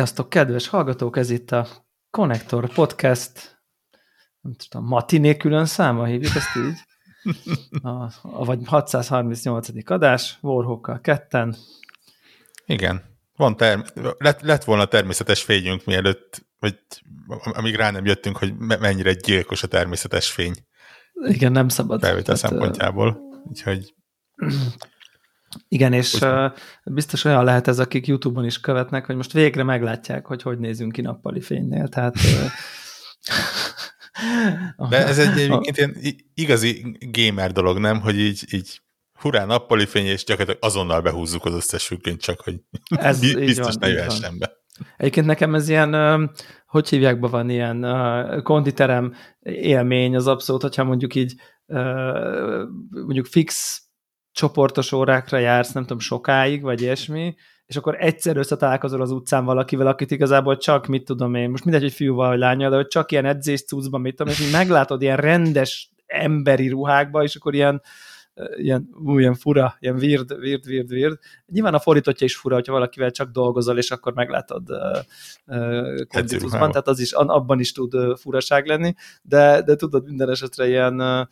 Sziasztok, kedves hallgatók! Ez itt a Connector Podcast, nem tudom, matiné külön száma hívjuk ezt így? A, a, vagy 638. adás, Warhawkkal ketten. Igen, van term lett, lett volna természetes fényünk mielőtt, vagy amíg rá nem jöttünk, hogy mennyire gyilkos a természetes fény. Igen, nem szabad. Felvétel hát, szempontjából. Úgyhogy igen, és uh, biztos olyan lehet ez, akik YouTube-on is követnek, hogy most végre meglátják, hogy hogy nézünk ki nappali fénynél. Tehát... De ez egy egyébként ilyen igazi gamer dolog, nem? Hogy így, így hurrá nappali fény, és gyakorlatilag azonnal behúzzuk az összes függönyt, csak hogy ez biztos van, ne jöhessen be. Egyébként nekem ez ilyen, hogy hívják be van ilyen konditerem élmény az abszolút, hogyha mondjuk így mondjuk fix csoportos órákra jársz, nem tudom, sokáig, vagy ilyesmi, és akkor egyszer összetalálkozol az utcán valakivel, akit igazából csak, mit tudom én, most mindegy, hogy fiúval vagy lányal, de hogy csak ilyen edzés cuccban, mit tudom, és így meglátod ilyen rendes emberi ruhákba, és akkor ilyen, ilyen, ú, ilyen fura, ilyen weird, weird, weird, weird. Nyilván a fordítottja is fura, hogyha valakivel csak dolgozol, és akkor meglátod uh, uh, tehát az is, abban is tud uh, furaság lenni, de, de tudod, minden esetre ilyen uh,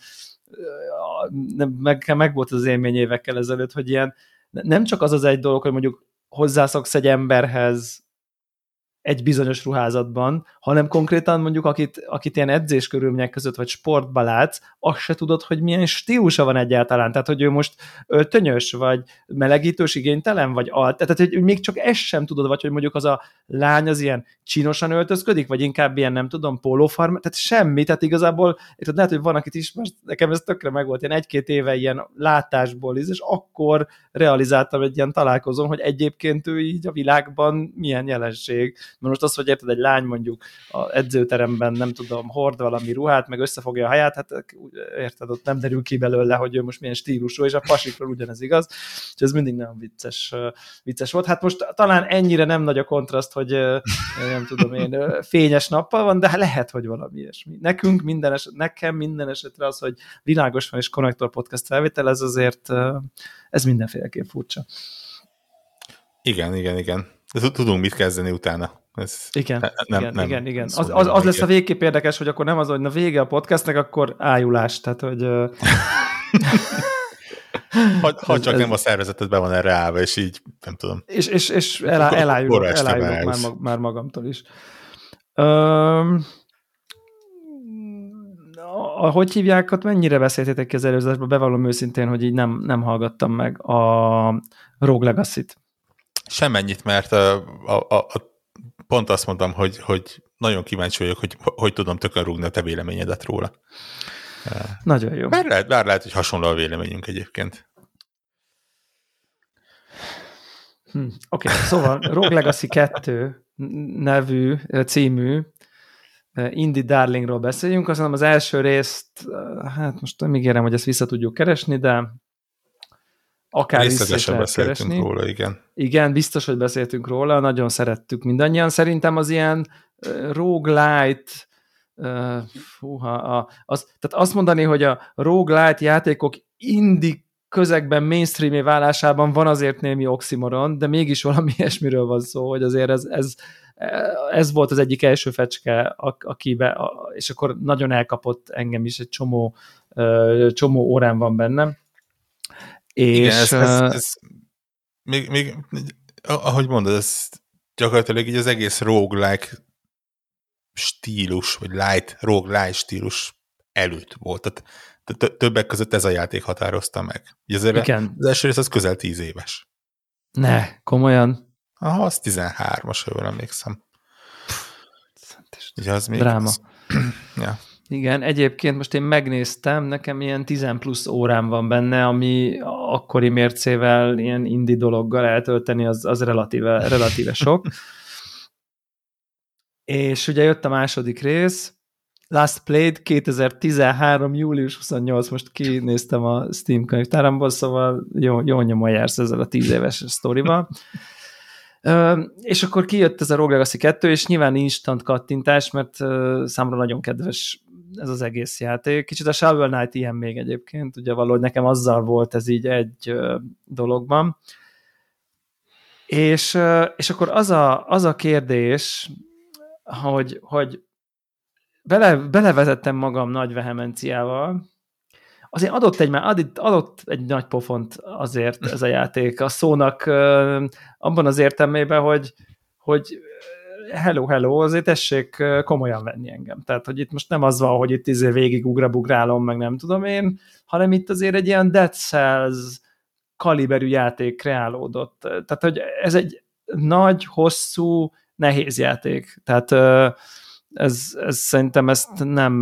meg, meg volt az élmény évekkel ezelőtt, hogy ilyen nem csak az az egy dolog, hogy mondjuk hozzászoksz egy emberhez, egy bizonyos ruházatban, hanem konkrétan mondjuk, akit, akit ilyen edzés körülmények között, vagy sportba látsz, azt se tudod, hogy milyen stílusa van egyáltalán. Tehát, hogy ő most öltönyös, vagy melegítős, igénytelen, vagy alt. Tehát, hogy még csak ezt sem tudod, vagy hogy mondjuk az a lány az ilyen csinosan öltözködik, vagy inkább ilyen, nem tudom, pólófarm, tehát semmi, tehát igazából, és lehet, hogy van, akit ismersz, nekem ez tökre megvolt, ilyen egy-két éve ilyen látásból, és akkor realizáltam egy ilyen találkozón, hogy egyébként ő így a világban milyen jelenség mert most az, hogy érted, egy lány mondjuk a edzőteremben, nem tudom, hord valami ruhát, meg összefogja a haját, hát érted, ott nem derül ki belőle, hogy ő most milyen stílusú, és a pasikról ugyanez igaz, és ez mindig nagyon vicces, vicces volt. Hát most talán ennyire nem nagy a kontraszt, hogy nem tudom én, fényes nappal van, de lehet, hogy valami ilyesmi. Nekünk minden eset, nekem minden esetre az, hogy világos van és Connector Podcast felvétel, ez azért ez mindenféleképp furcsa. Igen, igen, igen. Tudunk mit kezdeni utána. Ez igen, nem, igen, nem, igen, igen. Az, az, az lesz a végképp érdekes, hogy akkor nem az, hogy na vége a podcastnek, akkor ájulás, tehát hogy... ha, ha csak ez, nem a szervezetet be van erre állva, és így, nem tudom. És, és, és elá, elájulok, elájulok már, már magamtól is. Um, hogy hívják, ott mennyire beszéltétek ki az előzásban? Bevallom őszintén, hogy így nem, nem hallgattam meg a Rogue Legacy-t. Semennyit, mert a, a, a, pont azt mondtam, hogy, hogy nagyon kíváncsi vagyok, hogy hogy tudom tökön a te véleményedet róla. Nagyon jó. Bár lehet, bár lehet hogy hasonló a véleményünk egyébként. Hm, Oké, okay, szóval Rogue Legacy 2 nevű, című Indie Darlingról beszéljünk, azt az első részt, hát most nem ígérem, hogy ezt vissza tudjuk keresni, de akár is lehet keresni. róla, igen. Igen, biztos, hogy beszéltünk róla, nagyon szerettük mindannyian. Szerintem az ilyen uh, roguelite, uh, fúha, a, az, tehát azt mondani, hogy a roguelite játékok indi közegben mainstreamé válásában van azért némi oximoron, de mégis valami ilyesmiről van szó, hogy azért ez, ez, ez volt az egyik első fecske, akibe, és akkor nagyon elkapott engem is, egy csomó, csomó órán van bennem és, Igen, ez, ez, ez még, még, ahogy mondod, ez gyakorlatilag így az egész roguelike stílus, vagy light, roguelike stílus előtt volt. Tehát többek között ez a játék határozta meg. Az, Igen. az első rész az közel tíz éves. Ne, komolyan? Aha, az 13-as, ha jól emlékszem. Ugye az még Dráma. Az, ja. Igen, egyébként most én megnéztem, nekem ilyen 10 plusz órám van benne, ami akkori mércével ilyen indi dologgal eltölteni, az, az relatíve, relatíve sok. És ugye jött a második rész, Last Played 2013. július 28, most kinéztem a Steam könyvtáramból, szóval jó, jó nyomon jársz ezzel a 10 éves sztorival. és akkor kijött ez a Rogue Legacy 2, és nyilván instant kattintás, mert számomra nagyon kedves ez az egész játék. Kicsit a Shovel Knight ilyen még egyébként, ugye valahogy nekem azzal volt ez így egy dologban. És, és akkor az a, az a kérdés, hogy, hogy bele, belevezettem magam nagy vehemenciával, azért adott egy, adott, egy nagy pofont azért ez a játék a szónak abban az értelmében, hogy, hogy hello, hello, azért tessék komolyan venni engem. Tehát, hogy itt most nem az van, hogy itt izé végig ugrabugrálom, meg nem tudom én, hanem itt azért egy ilyen Dead Cells kaliberű játék kreálódott. Tehát, hogy ez egy nagy, hosszú, nehéz játék. Tehát ez, ez szerintem ezt nem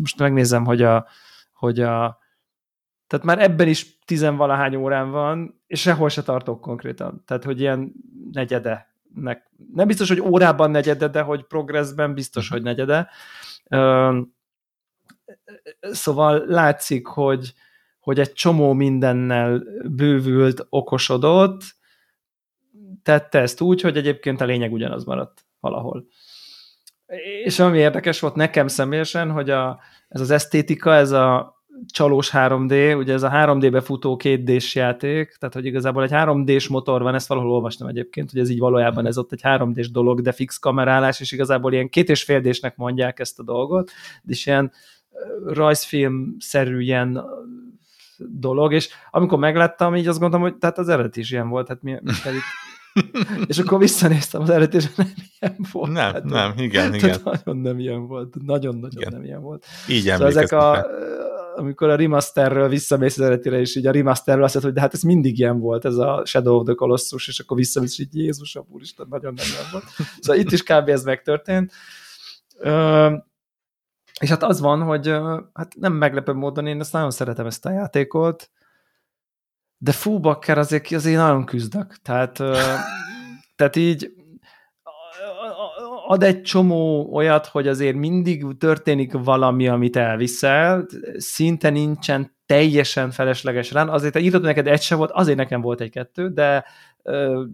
most megnézem, hogy a, hogy a tehát már ebben is tizenvalahány órán van, és sehol se tartok konkrétan. Tehát, hogy ilyen negyede. Nem biztos, hogy órában negyede, de hogy progressben biztos, mhm. hogy negyede. Szóval látszik, hogy, hogy egy csomó mindennel bővült, okosodott, tette ezt úgy, hogy egyébként a lényeg ugyanaz maradt valahol. És ami érdekes volt nekem személyesen, hogy a, ez az esztétika, ez a csalós 3D, ugye ez a 3D-be futó 2 d játék, tehát hogy igazából egy 3D-s motor van, ezt valahol olvastam egyébként, hogy ez így valójában ez ott egy 3D-s dolog, de fix kamerálás, és igazából ilyen két és fél D-snek mondják ezt a dolgot, és ilyen rajzfilm-szerű ilyen dolog, és amikor megláttam, így azt gondoltam, hogy tehát az eredet is ilyen volt, hát mi, mi itt és akkor visszanéztem az eredetésre, nem ilyen volt. Nem, hát, nem, igen, igen. Nagyon nem ilyen volt, nagyon-nagyon nem ilyen volt. Így szóval ezek a, amikor a remasterről visszamész az eredetére, és így a remasterről azt mondod, hogy de hát ez mindig ilyen volt, ez a Shadow of the Colossus, és akkor visszamész, és így Jézusom, úristen, nagyon nem volt. Szóval itt is kb. ez megtörtént. És hát az van, hogy hát nem meglepő módon én ezt nagyon szeretem ezt a játékot, de fú, bakker, azért, azért nagyon küzdök. Tehát, tehát így ad egy csomó olyat, hogy azért mindig történik valami, amit elviszel, szinte nincsen teljesen felesleges rán, azért írod neked egy se volt, azért nekem volt egy-kettő, de,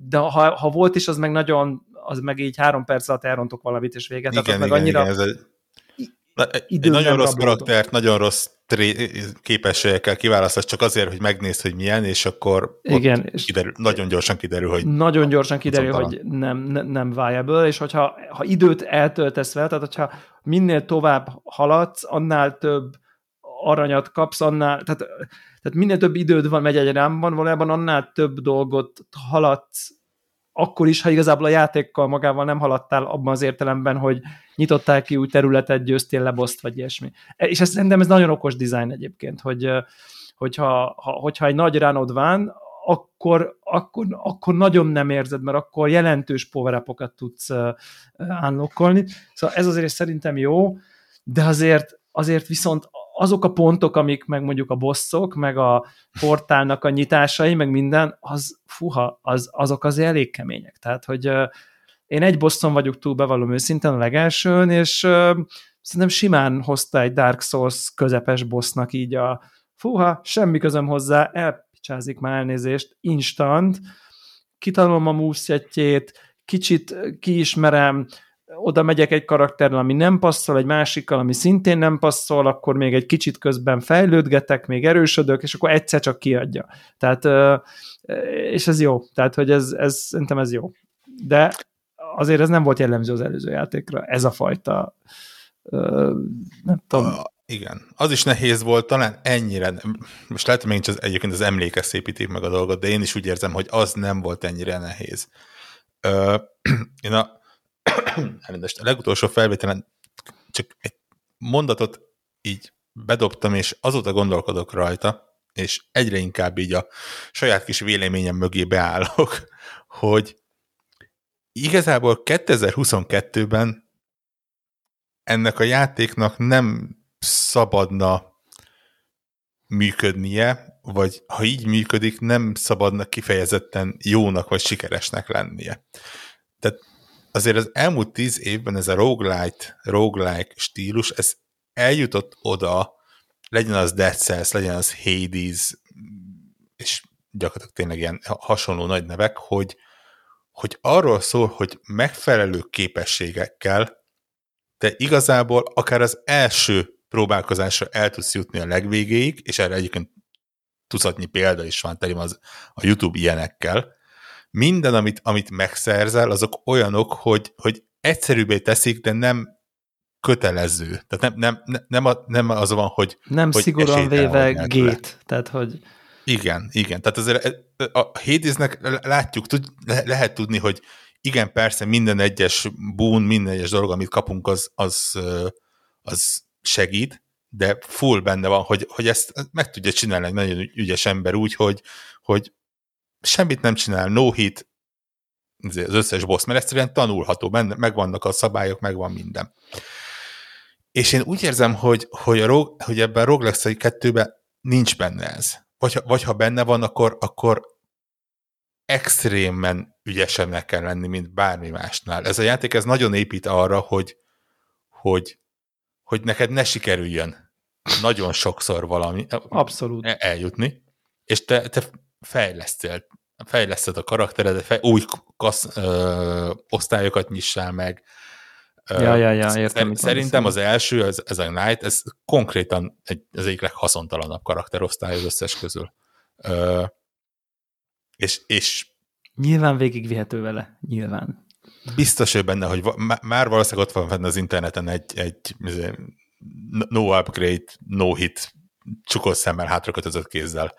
de ha, ha volt is, az meg nagyon, az meg így három perc alatt elrontok valamit, és véget. Igen, igen, meg annyira, igen, ez egy Na, egy nagyon rossz karaktert, nagyon rossz képességekkel kiválasztasz csak azért, hogy megnézd, hogy milyen, és akkor Igen, és kiderül, nagyon gyorsan kiderül, hogy nagyon gyorsan kiderül, hogy nem, nem, nem viable, és hogyha ha időt eltöltesz vele, tehát hogyha minél tovább haladsz, annál több aranyat kapsz, annál, tehát, tehát minél több időd van, megy egy rámban, valójában annál több dolgot haladsz akkor is, ha igazából a játékkal magával nem haladtál abban az értelemben, hogy nyitottál ki új területet, győztél le boszt, vagy ilyesmi. E, és ez, szerintem ez nagyon okos dizájn egyébként, hogy, hogyha, ha, hogyha egy nagy ránod van, akkor, akkor, akkor nagyon nem érzed, mert akkor jelentős power tudsz unlockolni. Szóval ez azért szerintem jó, de azért, azért viszont azok a pontok, amik meg mondjuk a bosszok, meg a portálnak a nyitásai, meg minden, az fuha, az, azok azért elég kemények. Tehát, hogy én egy bosszon vagyok túl, bevallom őszintén a legelsőn, és uh, szerintem simán hozta egy Dark Souls közepes bossnak így a fuha, semmi közöm hozzá, elpicsázik már elnézést, instant, kitanulom a movesetjét, kicsit kiismerem, oda megyek egy karakterrel, ami nem passzol, egy másikkal, ami szintén nem passzol, akkor még egy kicsit közben fejlődgetek, még erősödök, és akkor egyszer csak kiadja. Tehát, és ez jó. Tehát, hogy ez, ez szerintem ez jó. De azért ez nem volt jellemző az előző játékra, ez a fajta nem tudom. Uh, igen. Az is nehéz volt, talán ennyire, most lehet, hogy még az, egyébként az emlékes szépítik meg a dolgot, de én is úgy érzem, hogy az nem volt ennyire nehéz. Uh, én a elnézést, a legutolsó felvételen csak egy mondatot így bedobtam, és azóta gondolkodok rajta, és egyre inkább így a saját kis véleményem mögé beállok, hogy igazából 2022-ben ennek a játéknak nem szabadna működnie, vagy ha így működik, nem szabadna kifejezetten jónak vagy sikeresnek lennie. Tehát azért az elmúlt tíz évben ez a roguelite, roguelike stílus, ez eljutott oda, legyen az Dead Cells, legyen az Hades, és gyakorlatilag tényleg ilyen hasonló nagy nevek, hogy, hogy arról szól, hogy megfelelő képességekkel te igazából akár az első próbálkozásra el tudsz jutni a legvégéig, és erre egyébként tucatnyi példa is van, terém az a YouTube ilyenekkel. Minden, amit, amit megszerzel, azok olyanok, hogy, hogy egyszerűbbé teszik, de nem kötelező. Tehát nem, nem, nem, nem, az van, hogy Nem hogy szigorúan véve gét, tehát hogy... Igen, igen. Tehát azért a Hadesnek látjuk, tud, le, lehet tudni, hogy igen, persze minden egyes bún, minden egyes dolog, amit kapunk, az, az, az segít, de full benne van, hogy, hogy ezt meg tudja csinálni egy nagyon ügyes ember úgy, hogy, hogy semmit nem csinál, no hit, az összes boss, mert egyszerűen tanulható, benne, megvannak a szabályok, megvan minden. És én úgy érzem, hogy, hogy, a rog, hogy ebben a Roguelike 2 nincs benne ez. Vagy, vagy ha benne van, akkor, akkor extrémen ügyesebbnek kell lenni, mint bármi másnál. Ez a játék ez nagyon épít arra, hogy, hogy, hogy neked ne sikerüljön nagyon sokszor valami Abszolút. eljutni, és te, te fejlesztél, fejleszted a karakteredet, fej, új kasz, ö, osztályokat nyissál meg. Ja, ja, ja, értem. Szerintem az első, ez, ez a Knight, ez konkrétan egy, az egyik leghaszontalanabb karakterosztály az összes közül. Ö, és, és Nyilván végigvihető vele, nyilván. Biztos hogy benne, hogy már valószínűleg ott van fenn az interneten egy, egy no upgrade, no hit, csukott szemmel, hátrakötözött kézzel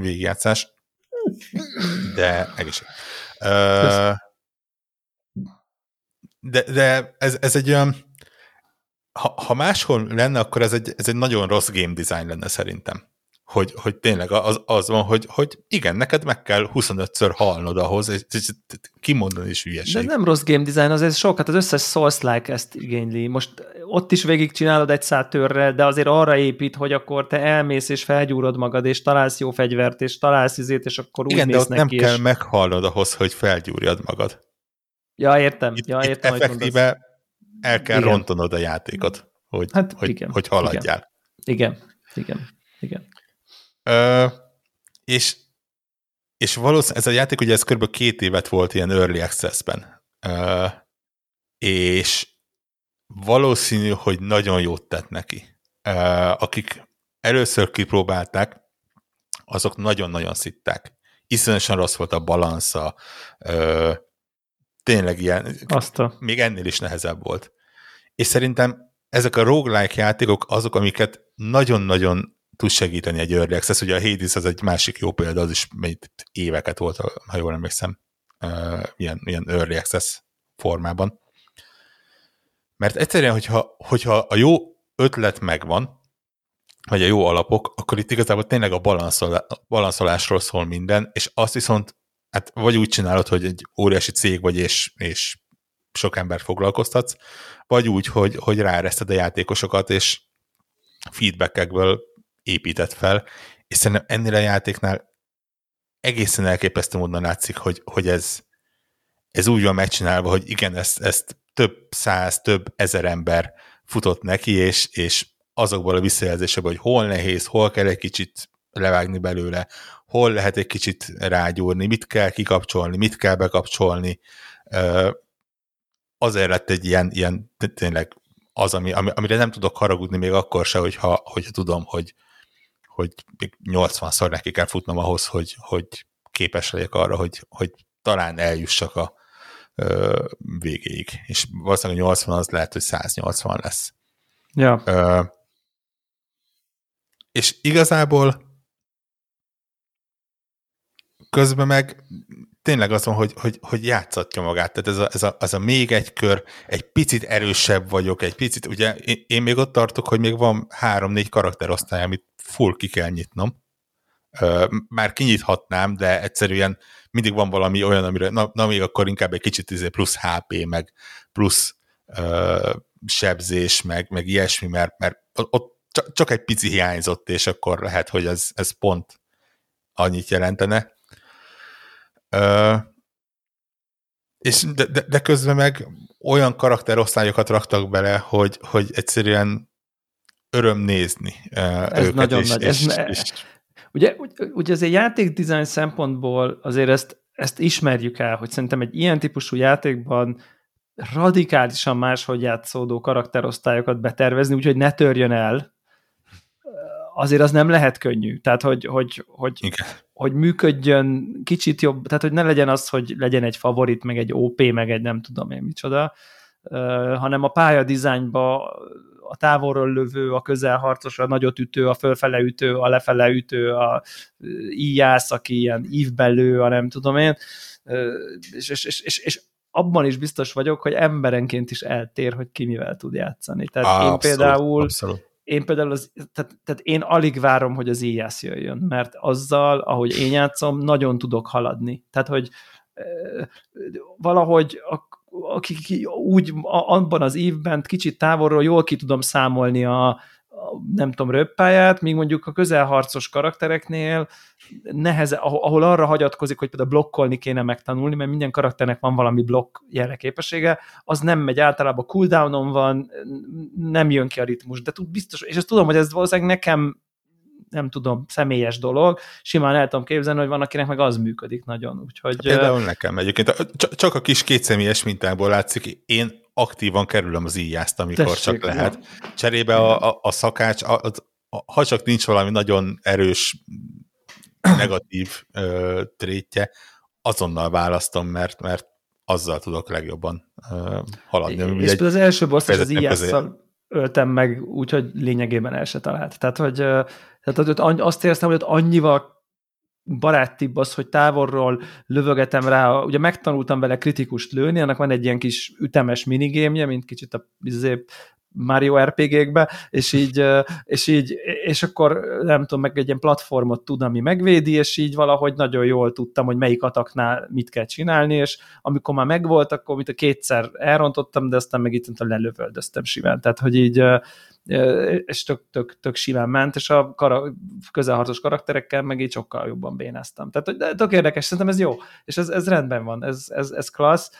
végigjátszás. De egészség. Uh, de, de ez, ez egy olyan ha, ha máshol lenne, akkor ez egy, ez egy nagyon rossz game design lenne szerintem hogy, hogy tényleg az, az van, hogy, hogy igen, neked meg kell 25-ször halnod ahhoz, és, és kimondani is hülyeség. De nem rossz game design, azért sok, hát az összes Souls-like ezt igényli. Most ott is végig csinálod egy szátörre, de azért arra épít, hogy akkor te elmész és felgyúrod magad, és találsz jó fegyvert, és találsz izét, és akkor úgy Igen, de ott nem és... kell meghalnod ahhoz, hogy felgyúrjad magad. Ja, értem. Itt, ja, itt értem, effektíve el kell Igen. rontonod a játékot, hogy, Hát hogy, igen, hogy haladjál. Igen, igen, igen. Ö, és, és valószínűleg ez a játék, ugye ez kb. két évet volt ilyen early access-ben. Ö, és valószínű, hogy nagyon jót tett neki. Ö, akik először kipróbálták, azok nagyon-nagyon szitták. Iszonyosan rossz volt a balansza, ö, tényleg ilyen, Azt a... még ennél is nehezebb volt. És szerintem ezek a roguelike játékok azok, amiket nagyon-nagyon tud segíteni egy early access. Ugye a Hades az egy másik jó példa, az is még éveket volt, ha jól emlékszem, ilyen, ilyen early access formában. Mert egyszerűen, hogyha, hogyha a jó ötlet megvan, vagy a jó alapok, akkor itt igazából tényleg a balanszol, balanszolásról szól minden, és azt viszont hát vagy úgy csinálod, hogy egy óriási cég vagy, és, és sok embert foglalkoztatsz, vagy úgy, hogy, hogy ráereszted a játékosokat, és feedbackekből épített fel, és szerintem ennél a játéknál egészen elképesztő módon látszik, hogy, hogy ez, ez úgy van megcsinálva, hogy igen, ezt, ezt több száz, több ezer ember futott neki, és, és azokból a visszajelzésekből, hogy hol nehéz, hol kell egy kicsit levágni belőle, hol lehet egy kicsit rágyúrni, mit kell kikapcsolni, mit kell bekapcsolni. Azért lett egy ilyen, ilyen tényleg az, ami, amire nem tudok haragudni még akkor se, hogyha, hogyha tudom, hogy, hogy még 80-szor neki kell futnom ahhoz, hogy, hogy képes legyek arra, hogy, hogy talán eljussak a ö, végéig. És valószínűleg 80 az lehet, hogy 180 lesz. Ja. Ö, és igazából közben meg tényleg az hogy, hogy, hogy játszatja magát. Tehát ez a, ez, a, ez a még egy kör, egy picit erősebb vagyok, egy picit, ugye én, én még ott tartok, hogy még van három-négy karakterosztály, amit full ki kell nyitnom. Már kinyithatnám, de egyszerűen mindig van valami olyan, amire, na, na még akkor inkább egy kicsit izé plusz HP, meg plusz uh, sebzés, meg, meg ilyesmi, mert, mert ott csak egy pici hiányzott, és akkor lehet, hogy ez, ez pont annyit jelentene. És de, de, de közben meg olyan karakterosztályokat raktak bele, hogy, hogy egyszerűen öröm nézni ez őket. nagyon és, nagy. És, ez, és, és, ugye, ugye azért játékdizájn szempontból azért ezt, ezt ismerjük el, hogy szerintem egy ilyen típusú játékban radikálisan máshogy játszódó karakterosztályokat betervezni, úgyhogy ne törjön el, azért az nem lehet könnyű. Tehát, hogy, hogy, hogy, Igen. hogy működjön kicsit jobb, tehát, hogy ne legyen az, hogy legyen egy favorit, meg egy OP, meg egy nem tudom én micsoda, hanem a pálya dizájnba a távolról lövő, a közelharcos, a nagyot ütő, a fölfele ütő, a lefele ütő, a íjász, aki ilyen ívben lő, a nem tudom én, és, és, és, és, és abban is biztos vagyok, hogy emberenként is eltér, hogy ki mivel tud játszani. Tehát Á, én abszolút, például abszolút. Én például az, tehát, tehát én alig várom, hogy az íjász jöjjön, mert azzal, ahogy én játszom, nagyon tudok haladni. Tehát, hogy valahogy akik úgy abban az évben kicsit távolról jól ki tudom számolni a nem tudom, röppáját, míg mondjuk a közelharcos karaktereknél neheze, ahol, arra hagyatkozik, hogy például blokkolni kéne megtanulni, mert minden karakternek van valami blokk jeleképessége, az nem megy, általában cooldownon van, nem jön ki a ritmus, de tud biztos, és ezt tudom, hogy ez valószínűleg nekem nem tudom, személyes dolog, simán el tudom képzelni, hogy van, akinek meg az működik nagyon. Úgyhogy, Például nekem egyébként, csak a kis kétszemélyes mintából látszik, én aktívan kerülöm az íjást, amikor Tessék, csak lehet. Ja. Cserébe a, a, a szakács, a, a, a, ha csak nincs valami nagyon erős negatív ö, trétje, azonnal választom, mert, mert azzal tudok legjobban ö, haladni. És az első boss az íjásszal öltem meg, úgyhogy lényegében el se talált. Tehát, hogy, tehát, azt éreztem, hogy ott annyival barátibb az, hogy távolról lövögetem rá, ugye megtanultam vele kritikust lőni, annak van egy ilyen kis ütemes minigémje, mint kicsit a izé, Mario RPG-kbe, és így, és így, és akkor nem tudom, meg egy ilyen platformot tud, ami megvédi, és így valahogy nagyon jól tudtam, hogy melyik ataknál mit kell csinálni, és amikor már megvolt, akkor mit a kétszer elrontottam, de aztán meg itt lelövöldöztem simán. Tehát, hogy így és tök, tök, tök simán ment, és a kara, közelharcos karakterekkel meg így sokkal jobban bénáztam. Tehát de tök érdekes, szerintem ez jó, és ez, ez rendben van, ez, ez, ez klassz,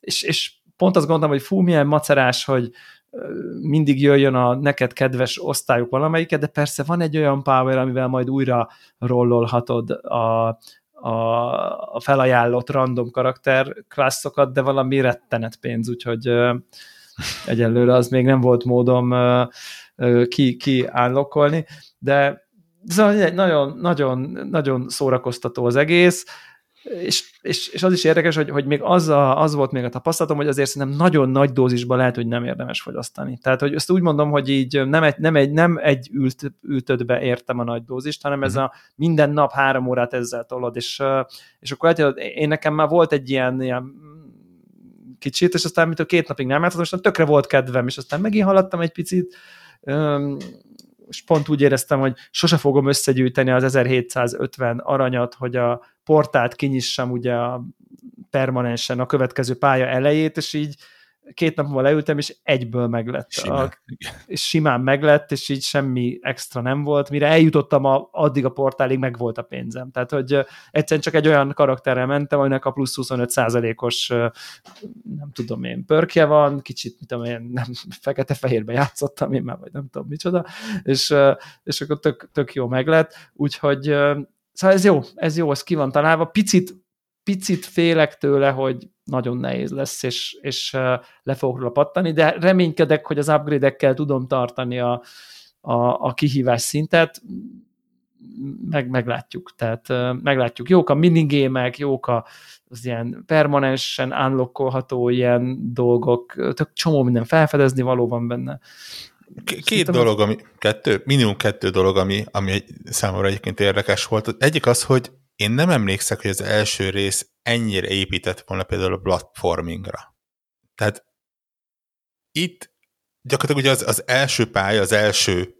és, és pont azt gondolom, hogy fú, milyen macerás, hogy mindig jöjjön a neked kedves osztályok valamelyiket, de persze van egy olyan power, amivel majd újra rollolhatod a, a, a felajánlott random karakter klasszokat, de valami rettenet pénz, úgyhogy egyelőre az még nem volt módom ki, ki állokolni, de szóval nagyon, nagyon, nagyon szórakoztató az egész, és, és, és az is érdekes, hogy, hogy még az, a, az volt még a tapasztalatom, hogy azért szerintem nagyon nagy dózisban lehet, hogy nem érdemes fogyasztani. Tehát, hogy ezt úgy mondom, hogy így nem egy, nem egy, nem egy ült, ültödbe értem a nagy dózist, hanem ez mhm. a minden nap három órát ezzel tolod, és, és akkor lehet, én nekem már volt egy ilyen, ilyen kicsit, és aztán mint a két napig nem játszottam, és tökre volt kedvem, és aztán megint haladtam egy picit, és pont úgy éreztem, hogy sose fogom összegyűjteni az 1750 aranyat, hogy a portát kinyissam ugye a permanensen a következő pálya elejét, és így két nap múlva leültem, és egyből meglett. Simán. A, és simán meglett, és így semmi extra nem volt. Mire eljutottam a, addig a portálig, meg volt a pénzem. Tehát, hogy egyszerűen csak egy olyan karakterrel mentem, aminek a plusz 25 os nem tudom én, pörkje van, kicsit, mit tudom én, nem, fekete-fehérbe játszottam én már, vagy nem tudom micsoda, és, és akkor tök, tök jó meglett. Úgyhogy Szóval ez jó, ez jó, ez ki van találva. Picit, picit félek tőle, hogy nagyon nehéz lesz, és, és le fogok róla pattani, de reménykedek, hogy az upgrade-ekkel tudom tartani a, a, a kihívás szintet, meg, meglátjuk, tehát meglátjuk. Jók a minigémek, jók a, az ilyen permanensen unlockolható ilyen dolgok, tök csomó minden felfedezni való van benne. Két Szerintem dolog, ami, kettő, minimum kettő dolog, ami, ami számomra egyébként érdekes volt. Egyik az, hogy én nem emlékszek, hogy az első rész ennyire épített volna például a platformingra. Tehát itt gyakorlatilag ugye az, az első pálya, az első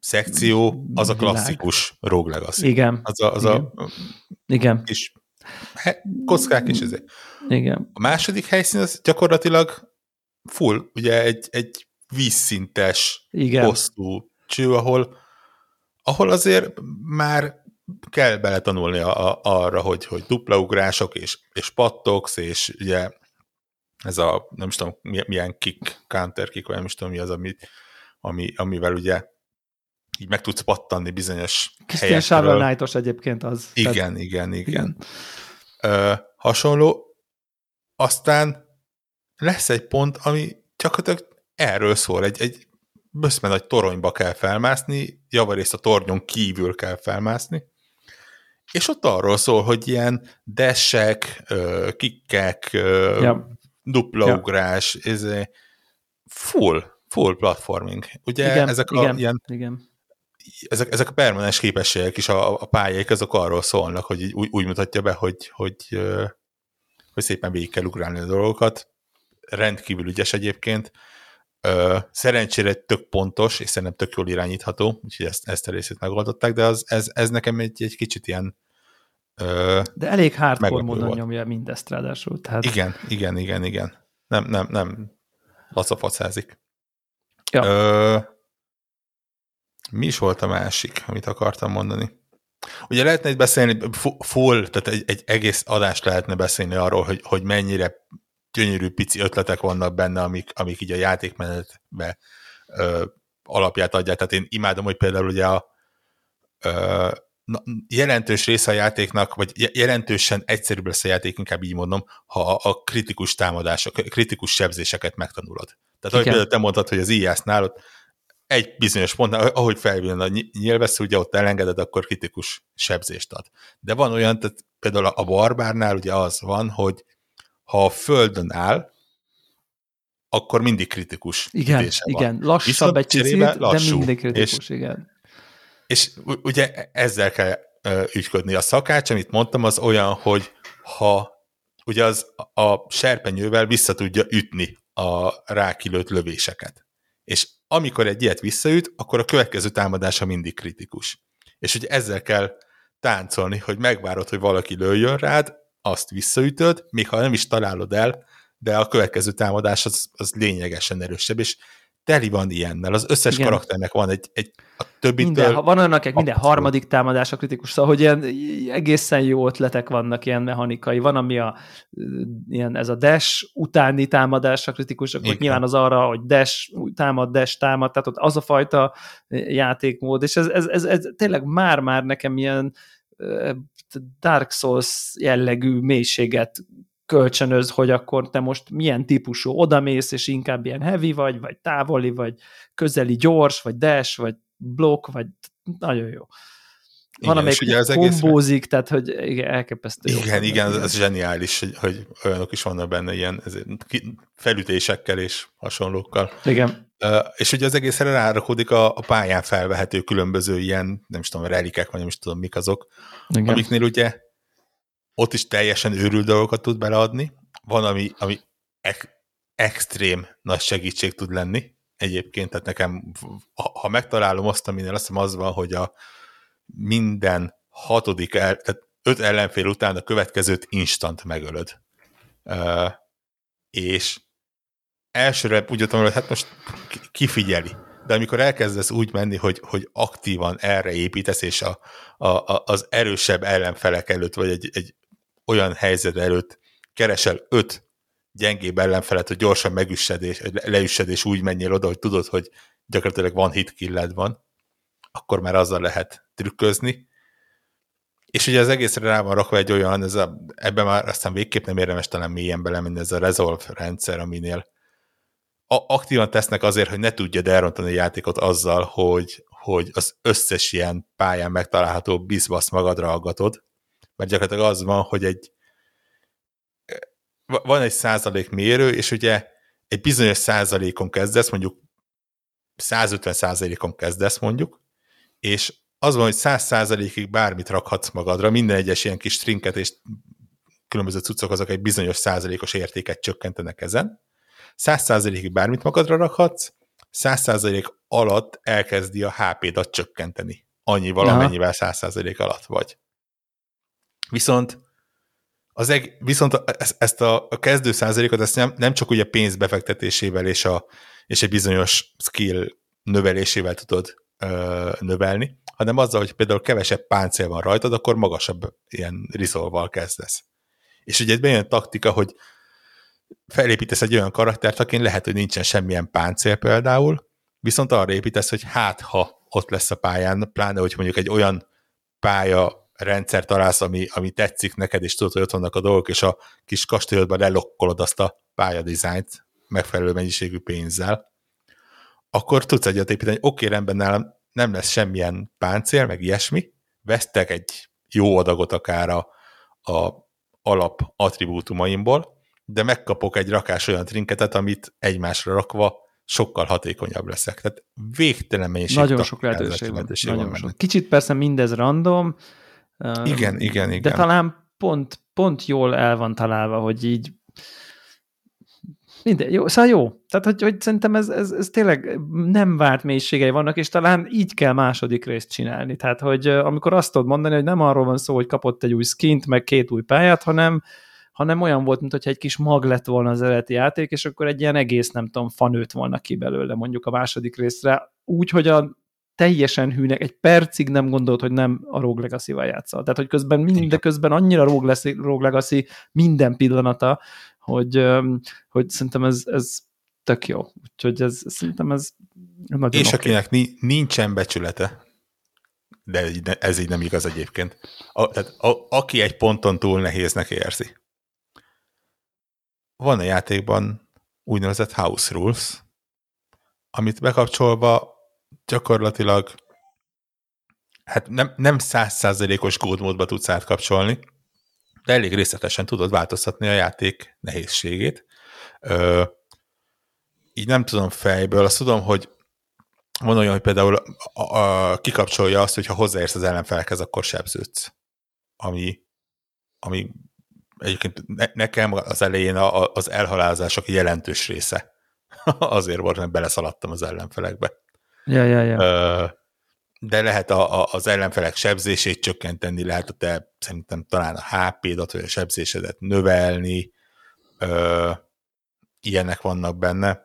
szekció, az a klasszikus Rogue Legacy. Igen. Az a, az Igen. a Igen. kis he, kockák is ezért. Igen. A második helyszín az gyakorlatilag full, ugye egy, egy vízszintes, Igen. hosszú cső, ahol, ahol azért már kell beletanulni a, a, arra, hogy, hogy duplaugrások, és, és pattogsz, és ugye ez a, nem is tudom, milyen kick, counter kick, vagy nem is tudom, mi az, ami, ami, amivel ugye így meg tudsz pattanni bizonyos helyekről. Shovel knight egyébként az. Igen, tehát... igen, igen. igen. Ö, hasonló. Aztán lesz egy pont, ami gyakorlatilag erről szól, egy, egy böszme nagy toronyba kell felmászni, javarészt a tornyon kívül kell felmászni, és ott arról szól, hogy ilyen desek, kikkek, ja. dupla ja. ez full, full platforming. Ugye igen, ezek a igen, ilyen igen. Ezek, ezek a permanens képességek is, a, a pályáik, azok arról szólnak, hogy úgy, úgy mutatja be, hogy, hogy, hogy szépen végig kell ugrálni a dolgokat. Rendkívül ügyes egyébként. Szerencsére tök pontos, és szerintem tök jól irányítható, úgyhogy ezt, ezt a részét megoldották, de az, ez, ez nekem egy, egy kicsit ilyen De elég hardcore módon volt. nyomja mindezt ráadásul. Tehát... Igen, igen, igen, igen. Nem, nem, nem lacafacázik. Ja. Ö, mi is volt a másik, amit akartam mondani? Ugye lehetne itt beszélni, full, tehát egy, egy egész adást lehetne beszélni arról, hogy, hogy mennyire gyönyörű pici ötletek vannak benne, amik, amik így a játékmenetbe ö, alapját adják. Tehát én imádom, hogy például ugye a ö, na, jelentős része a játéknak, vagy jelentősen egyszerűbb lesz a játék, inkább így mondom, ha a, a kritikus támadások, kritikus sebzéseket megtanulod. Tehát Igen. ahogy például te mondtad, hogy az ott egy bizonyos pontnál, ahogy felvillan a nyilvesz, ugye ott elengeded, akkor kritikus sebzést ad. De van olyan, tehát például a barbárnál ugye az van, hogy ha a földön áll, akkor mindig kritikus Igen, igen, van. lassabb Viszont egy picit, lassú, de mindig kritikus, és, igen. És ugye ezzel kell ügyködni. A szakács, amit mondtam, az olyan, hogy ha ugye az a serpenyővel vissza tudja ütni a rákilőtt lövéseket. És amikor egy ilyet visszaüt, akkor a következő támadása mindig kritikus. És ugye ezzel kell táncolni, hogy megvárod, hogy valaki lőjön rád, azt visszaütöd, még ha nem is találod el, de a következő támadás az, az lényegesen erősebb, és teli van ilyennel. Az összes Igen. karakternek van egy, egy a többitől... Minden, van olyanok, akik minden harmadik támadás a kritikus, szóval hogy ilyen egészen jó ötletek vannak, ilyen mechanikai. Van, ami a, ilyen, ez a dash utáni támadás a kritikusok, hogy nyilván az arra, hogy dash támad, dash támad, tehát ott az a fajta játékmód, és ez, ez, ez, ez tényleg már-már nekem ilyen Dark Souls jellegű mélységet kölcsönöz, hogy akkor te most milyen típusú odamész, és inkább ilyen heavy vagy, vagy távoli, vagy közeli gyors, vagy dash, vagy block, vagy nagyon jó. Van, amelyik ugye az kombózik, egész... tehát hogy igen, elképesztő. Igen, jó igen, ez, ez zseniális, hogy, hogy olyanok is vannak benne ilyen felütésekkel és hasonlókkal. Igen. Uh, és ugye az egész rárakódik a, a pályán felvehető különböző ilyen, nem is tudom, relikek, vagy nem is tudom, mik azok, igen. amiknél ugye ott is teljesen őrült dolgokat tud beleadni. Van, ami, ami ek, extrém nagy segítség tud lenni egyébként, tehát nekem, ha, ha megtalálom azt, aminél azt hiszem az van, hogy a minden hatodik, el, tehát öt ellenfél után a következőt instant megölöd. Uh, és elsőre úgy jöttem, hogy hát most kifigyeli. De amikor elkezdesz úgy menni, hogy, hogy aktívan erre építesz, és a, a, a, az erősebb ellenfelek előtt, vagy egy, egy olyan helyzet előtt keresel öt gyengébb ellenfelet, hogy gyorsan megüssed és leüssed, és úgy menjél oda, hogy tudod, hogy gyakorlatilag van hit killed van, akkor már azzal lehet trükközni. És ugye az egészre rá van rakva egy olyan, ez a, ebben már aztán végképp nem érdemes talán mélyen belemenni, ez a resolve rendszer, aminél a, aktívan tesznek azért, hogy ne tudjad elrontani a játékot azzal, hogy, hogy az összes ilyen pályán megtalálható bizbasz magadra aggatod, mert gyakorlatilag az van, hogy egy van egy százalék mérő, és ugye egy bizonyos százalékon kezdesz, mondjuk 150 százalékon kezdesz mondjuk, és az van, hogy 100 százalékig bármit rakhatsz magadra, minden egyes ilyen kis trinket és különböző cuccok azok egy bizonyos százalékos értéket csökkentenek ezen. 100 százalékig bármit magadra rakhatsz, 100 százalék alatt elkezdi a HP-dat csökkenteni. Annyi valamennyivel 100 százalék alatt vagy. Viszont az eg, viszont ezt a, a kezdő százalékot ezt nem, nem csak ugye pénz befektetésével és, a, és egy bizonyos skill növelésével tudod ö, növelni, hanem azzal, hogy például kevesebb páncél van rajtad, akkor magasabb ilyen rizolval kezdesz. És ugye egy olyan taktika, hogy felépítesz egy olyan karaktert, akin lehet, hogy nincsen semmilyen páncél például, viszont arra építesz, hogy hát ha ott lesz a pályán, pláne, hogy mondjuk egy olyan pálya rendszer találsz, ami, ami tetszik neked, és tudod, hogy ott vannak a dolgok, és a kis kastélyodban lelokkolod azt a pályadizájnt megfelelő mennyiségű pénzzel, akkor tudsz egyet építeni. Oké, rendben nálam nem lesz semmilyen páncél, meg ilyesmi, vesztek egy jó adagot akár a, a alap attribútumaimból, de megkapok egy rakás olyan trinketet, amit egymásra rakva sokkal hatékonyabb leszek. Tehát végtelen mennyiség. Nagyon sok lehetőség van. Nagyon van sok. Kicsit persze mindez random. Igen, igen, igen. De talán pont, pont jól el van találva, hogy így minden, jó, szóval jó. Tehát, hogy, hogy szerintem ez, ez, ez tényleg nem várt mélységei vannak, és talán így kell második részt csinálni. Tehát, hogy amikor azt tudod mondani, hogy nem arról van szó, hogy kapott egy új skint, meg két új pályát, hanem, hanem olyan volt, mint hogyha egy kis mag lett volna az eredeti játék, és akkor egy ilyen egész, nem tudom, fanőtt volna ki belőle mondjuk a második részre, úgy, hogy a teljesen hűnek, egy percig nem gondolt, hogy nem a Rogue Legacy-val játszol. Tehát, hogy közben mindeközben annyira Rogue Legacy minden pillanata, hogy, hogy szerintem ez, ez tök jó. Úgyhogy ez, szerintem ez nagyon És okay. akinek nincsen becsülete, de ez így nem igaz egyébként. A, tehát a, aki egy ponton túl nehéznek érzi. Van a játékban úgynevezett House Rules, amit bekapcsolva gyakorlatilag hát nem, nem százszázalékos kódmódba tudsz átkapcsolni, de elég részletesen tudod változtatni a játék nehézségét. Ö, így nem tudom fejből, azt tudom, hogy van olyan, hogy például a, a, kikapcsolja azt, hogy ha hozzáérsz az ellenfelekhez, akkor sebződsz. Ami, ami egyébként ne, nekem az elején a, az elhalázások jelentős része. Azért volt, mert beleszaladtam az ellenfelekbe. Ja, ja, ja. De lehet a, a, az ellenfelek sebzését csökkenteni, lehet a te szerintem talán a HP-dat, vagy a sebzésedet növelni, ö, ilyenek vannak benne.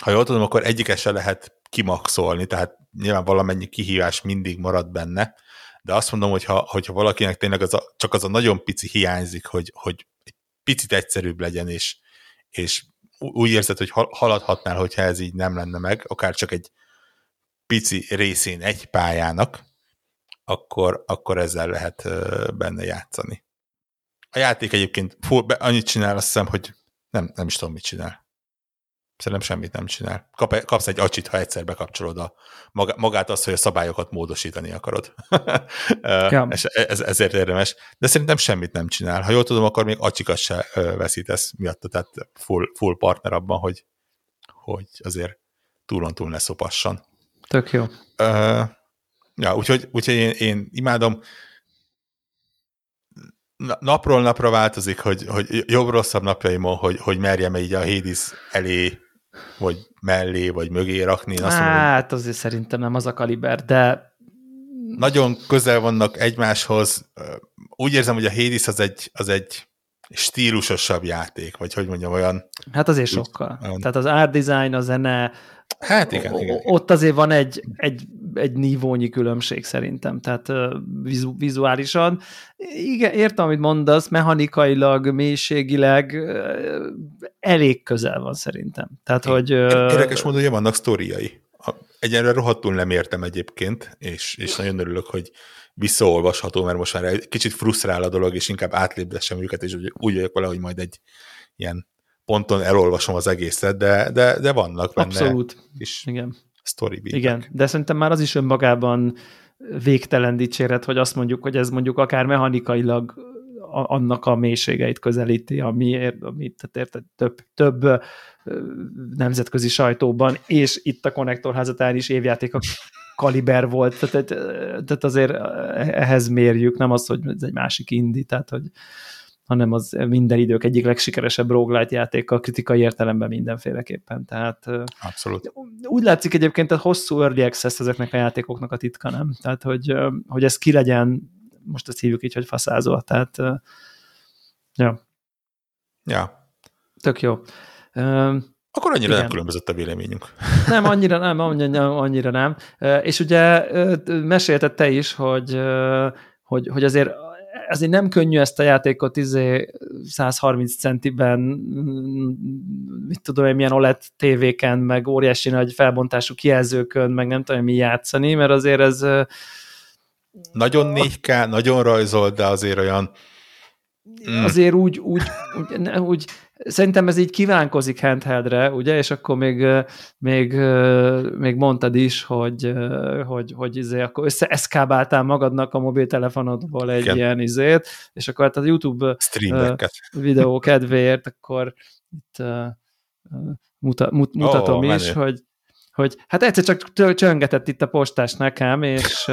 Ha jól tudom, akkor egyiket se lehet kimaxolni, tehát nyilván valamennyi kihívás mindig marad benne, de azt mondom, hogy ha, hogyha valakinek tényleg az a, csak az a nagyon pici hiányzik, hogy, hogy egy picit egyszerűbb legyen, és, és úgy érzed, hogy haladhatnál, hogyha ez így nem lenne meg, akár csak egy pici részén egy pályának, akkor, akkor ezzel lehet benne játszani. A játék egyébként full, be, annyit csinál, azt hiszem, hogy nem, nem is tudom, mit csinál. Szerintem semmit nem csinál. Kap, kapsz egy acsit, ha egyszer bekapcsolod a, magát azt, hogy a szabályokat módosítani akarod. ja. ez, ez, ezért érdemes. De szerintem semmit nem csinál. Ha jól tudom, akkor még acsikat se veszítesz miatt, tehát full, full partner abban, hogy, hogy azért túlon túl ne szopasson. Tök jó. Uh, ja, úgyhogy, úgyhogy én, én imádom. Napról napra változik, hogy, hogy jobb-rosszabb napjaimon, hogy, hogy merjem így a Hades elé, vagy mellé, vagy mögé rakni. Azt hát mondom, azért szerintem nem az a kaliber, de nagyon közel vannak egymáshoz. Úgy érzem, hogy a Hades az egy, az egy stílusosabb játék, vagy hogy mondjam, olyan... Hát azért sokkal. Olyan... Tehát az art design, a zene, Hát igen, igen. Ott azért van egy, egy, egy nívónyi különbség szerintem, tehát vizu, vizuálisan. Igen, értem, amit mondasz, mechanikailag, mélységileg elég közel van szerintem. Tehát, hogy... Érdekes módon, hogy vannak sztoriai. Egyenre rohadtul nem értem egyébként, és, és nagyon örülök, hogy visszaolvasható, mert most már egy kicsit frusztrál a dolog, és inkább átlépdessem őket, és úgy vagyok vele, hogy majd egy ilyen ponton elolvasom az egészet, de, de, de vannak benne Abszolút. is Igen. story Igen, de szerintem már az is önmagában végtelen dicséret, hogy azt mondjuk, hogy ez mondjuk akár mechanikailag annak a mélységeit közelíti, ami, ami tehát érted, több, több nemzetközi sajtóban, és itt a Konnektorházatán is évjáték a kaliber volt, tehát, tehát azért ehhez mérjük, nem az, hogy ez egy másik indi, tehát hogy hanem az minden idők egyik legsikeresebb roguelite játéka kritikai értelemben mindenféleképpen. Tehát Abszolút. Úgy látszik egyébként a hosszú early access ezeknek a játékoknak a titka, nem? Tehát, hogy, hogy ez ki legyen, most ezt hívjuk így, hogy faszázó, tehát ja. Ja. Tök jó. Akkor annyira Igen. nem különbözött a véleményünk. Nem, annyira nem, annyira, annyira nem. És ugye mesélted te is, hogy, hogy, hogy azért azért nem könnyű ezt a játékot izé 130 centiben, mit tudom én, milyen OLED tévéken, meg óriási nagy felbontású kijelzőkön, meg nem tudom mi játszani, mert azért ez... Nagyon 4K, nagyon rajzol, de azért olyan mm. azért úgy, úgy, úgy, úgy, szerintem ez így kívánkozik handheldre, ugye, és akkor még, még, még mondtad is, hogy, hogy, hogy izé, akkor összeeszkábáltál magadnak a mobiltelefonodból egy Igen. ilyen izét, és akkor hát a YouTube videó kedvéért, akkor itt muta, mut, mutatom oh, is, menő. hogy hogy hát egyszer csak csöngetett itt a postás nekem, és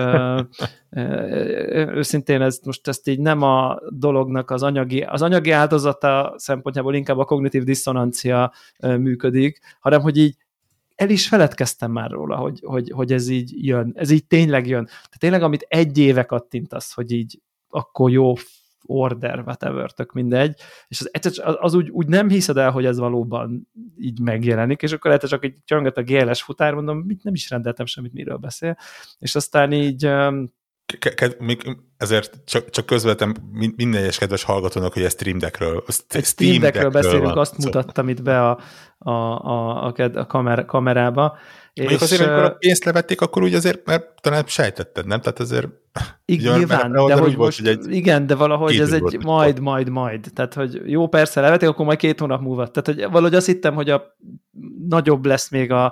őszintén ez, most ezt így nem a dolognak az anyagi, az anyagi áldozata szempontjából inkább a kognitív diszonancia működik, hanem hogy így el is feledkeztem már róla, hogy, hogy, hogy ez így jön, ez így tényleg jön. Tehát tényleg, amit egy éve kattintasz, hogy így akkor jó order, whatever, tök mindegy, és az, az, az úgy, úgy nem hiszed el, hogy ez valóban így megjelenik, és akkor lehet csak egy csönget a GLS futár, mondom, mit nem is rendeltem semmit, miről beszél, és aztán így még ezért csak, csak közvetem minden egyes kedves hallgatónak, hogy ez Stream Deckről. Egy Stream Deckről beszélünk, van. azt mutattam itt be a, a, a, a, a kamer, kamerába. Mondjuk és azért, amikor a pénzt levették, akkor úgy azért, mert talán sejtetted, nem? Tehát azért... Igen, nyilván, de hogy most, volt, egy igen, de valahogy ez egy majd, majd, majd. Tehát, hogy jó, persze levették, akkor majd két hónap múlva. Tehát, hogy valahogy azt hittem, hogy a nagyobb lesz még a,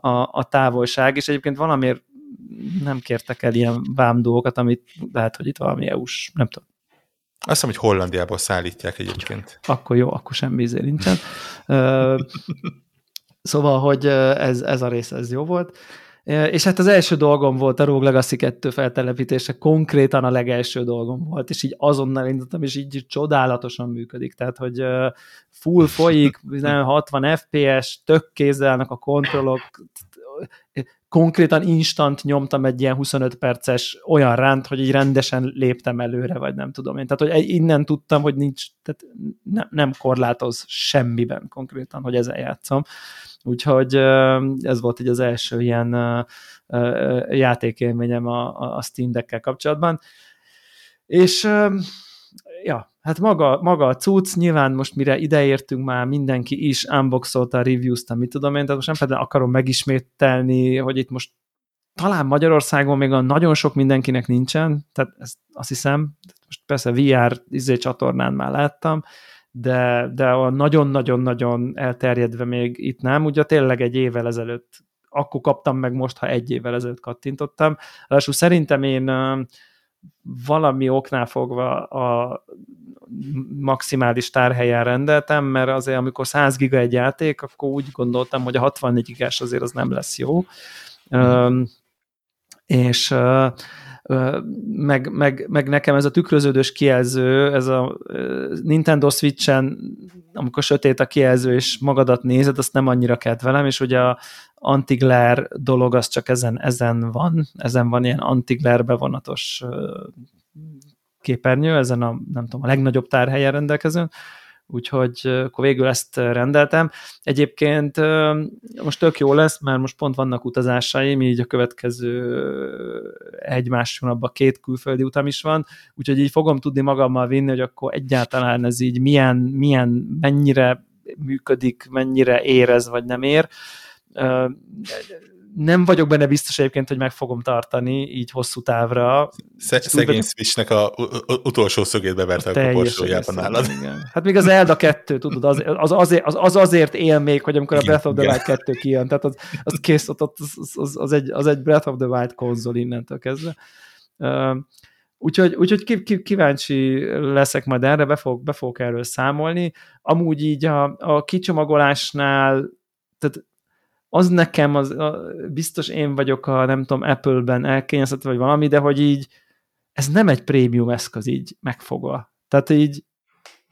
a, a távolság, és egyébként valamiért nem kértek el ilyen vám dolgokat, amit lehet, hogy itt valami EU-s, nem tudom. Azt hiszem, hogy Hollandiából szállítják egyébként. Akkor jó, akkor semmi izé nincsen. Szóval, hogy ez, ez a rész, ez jó volt. És hát az első dolgom volt a Rogue Legacy 2 feltelepítése, konkrétan a legelső dolgom volt, és így azonnal indultam, és így csodálatosan működik, tehát, hogy full folyik, 60 FPS, tök kézzelnek a kontrollok, konkrétan instant nyomtam egy ilyen 25 perces olyan ránt, hogy így rendesen léptem előre, vagy nem tudom én. Tehát, hogy innen tudtam, hogy nincs, tehát ne, nem korlátoz semmiben konkrétan, hogy ezzel játszom. Úgyhogy ez volt így az első ilyen játékélményem a, a Steam Deck-kel kapcsolatban. És ja, hát maga, maga a cucc, nyilván most mire ideértünk már mindenki is unboxolta, reviewzta, mit tudom én, tehát most nem feltétlenül akarom megismételni, hogy itt most talán Magyarországon még a nagyon sok mindenkinek nincsen, tehát ezt azt hiszem, most persze VR izé csatornán már láttam, de, de a nagyon-nagyon-nagyon elterjedve még itt nem, ugye tényleg egy évvel ezelőtt, akkor kaptam meg most, ha egy évvel ezelőtt kattintottam. Ráadásul szerintem én valami oknál fogva a maximális tárhelyen rendeltem, mert azért amikor 100 giga egy játék, akkor úgy gondoltam, hogy a 64 gigás azért az nem lesz jó. Mm. és meg, meg, meg nekem ez a tükröződős kijelző, ez a Nintendo Switch-en, amikor sötét a kijelző, és magadat nézed, azt nem annyira kedvelem, és ugye a antiglare dolog az csak ezen, ezen van, ezen van ilyen antiglare bevonatos képernyő, ezen a, nem tudom, a legnagyobb tárhelyen rendelkezőn, úgyhogy akkor végül ezt rendeltem. Egyébként most tök jó lesz, mert most pont vannak utazásaim, így a következő egy-más hónapban két külföldi utam is van, úgyhogy így fogom tudni magammal vinni, hogy akkor egyáltalán ez így milyen, milyen mennyire működik, mennyire érez, vagy nem ér nem vagyok benne biztos egyébként, hogy meg fogom tartani így hosszú távra. Sze- szegény Switchnek a utolsó szögét beverte a koporsójában nálad. Igen. Hát még az Elda 2, tudod, az, az, azért, az, az azért él még, hogy amikor a Breath of the Wild 2 kijön, tehát az, az kész, ott, az, az, az, egy, az egy Breath of the Wild konzol innentől kezdve. Uh, Úgyhogy, úgyhogy kíváncsi leszek majd erre, be, fog, be fogok erről számolni. Amúgy így a, a kicsomagolásnál, tehát az nekem, az, a, biztos én vagyok a, nem tudom, Apple-ben elkényeztetve, vagy valami, de hogy így ez nem egy prémium eszköz így megfogva. Tehát így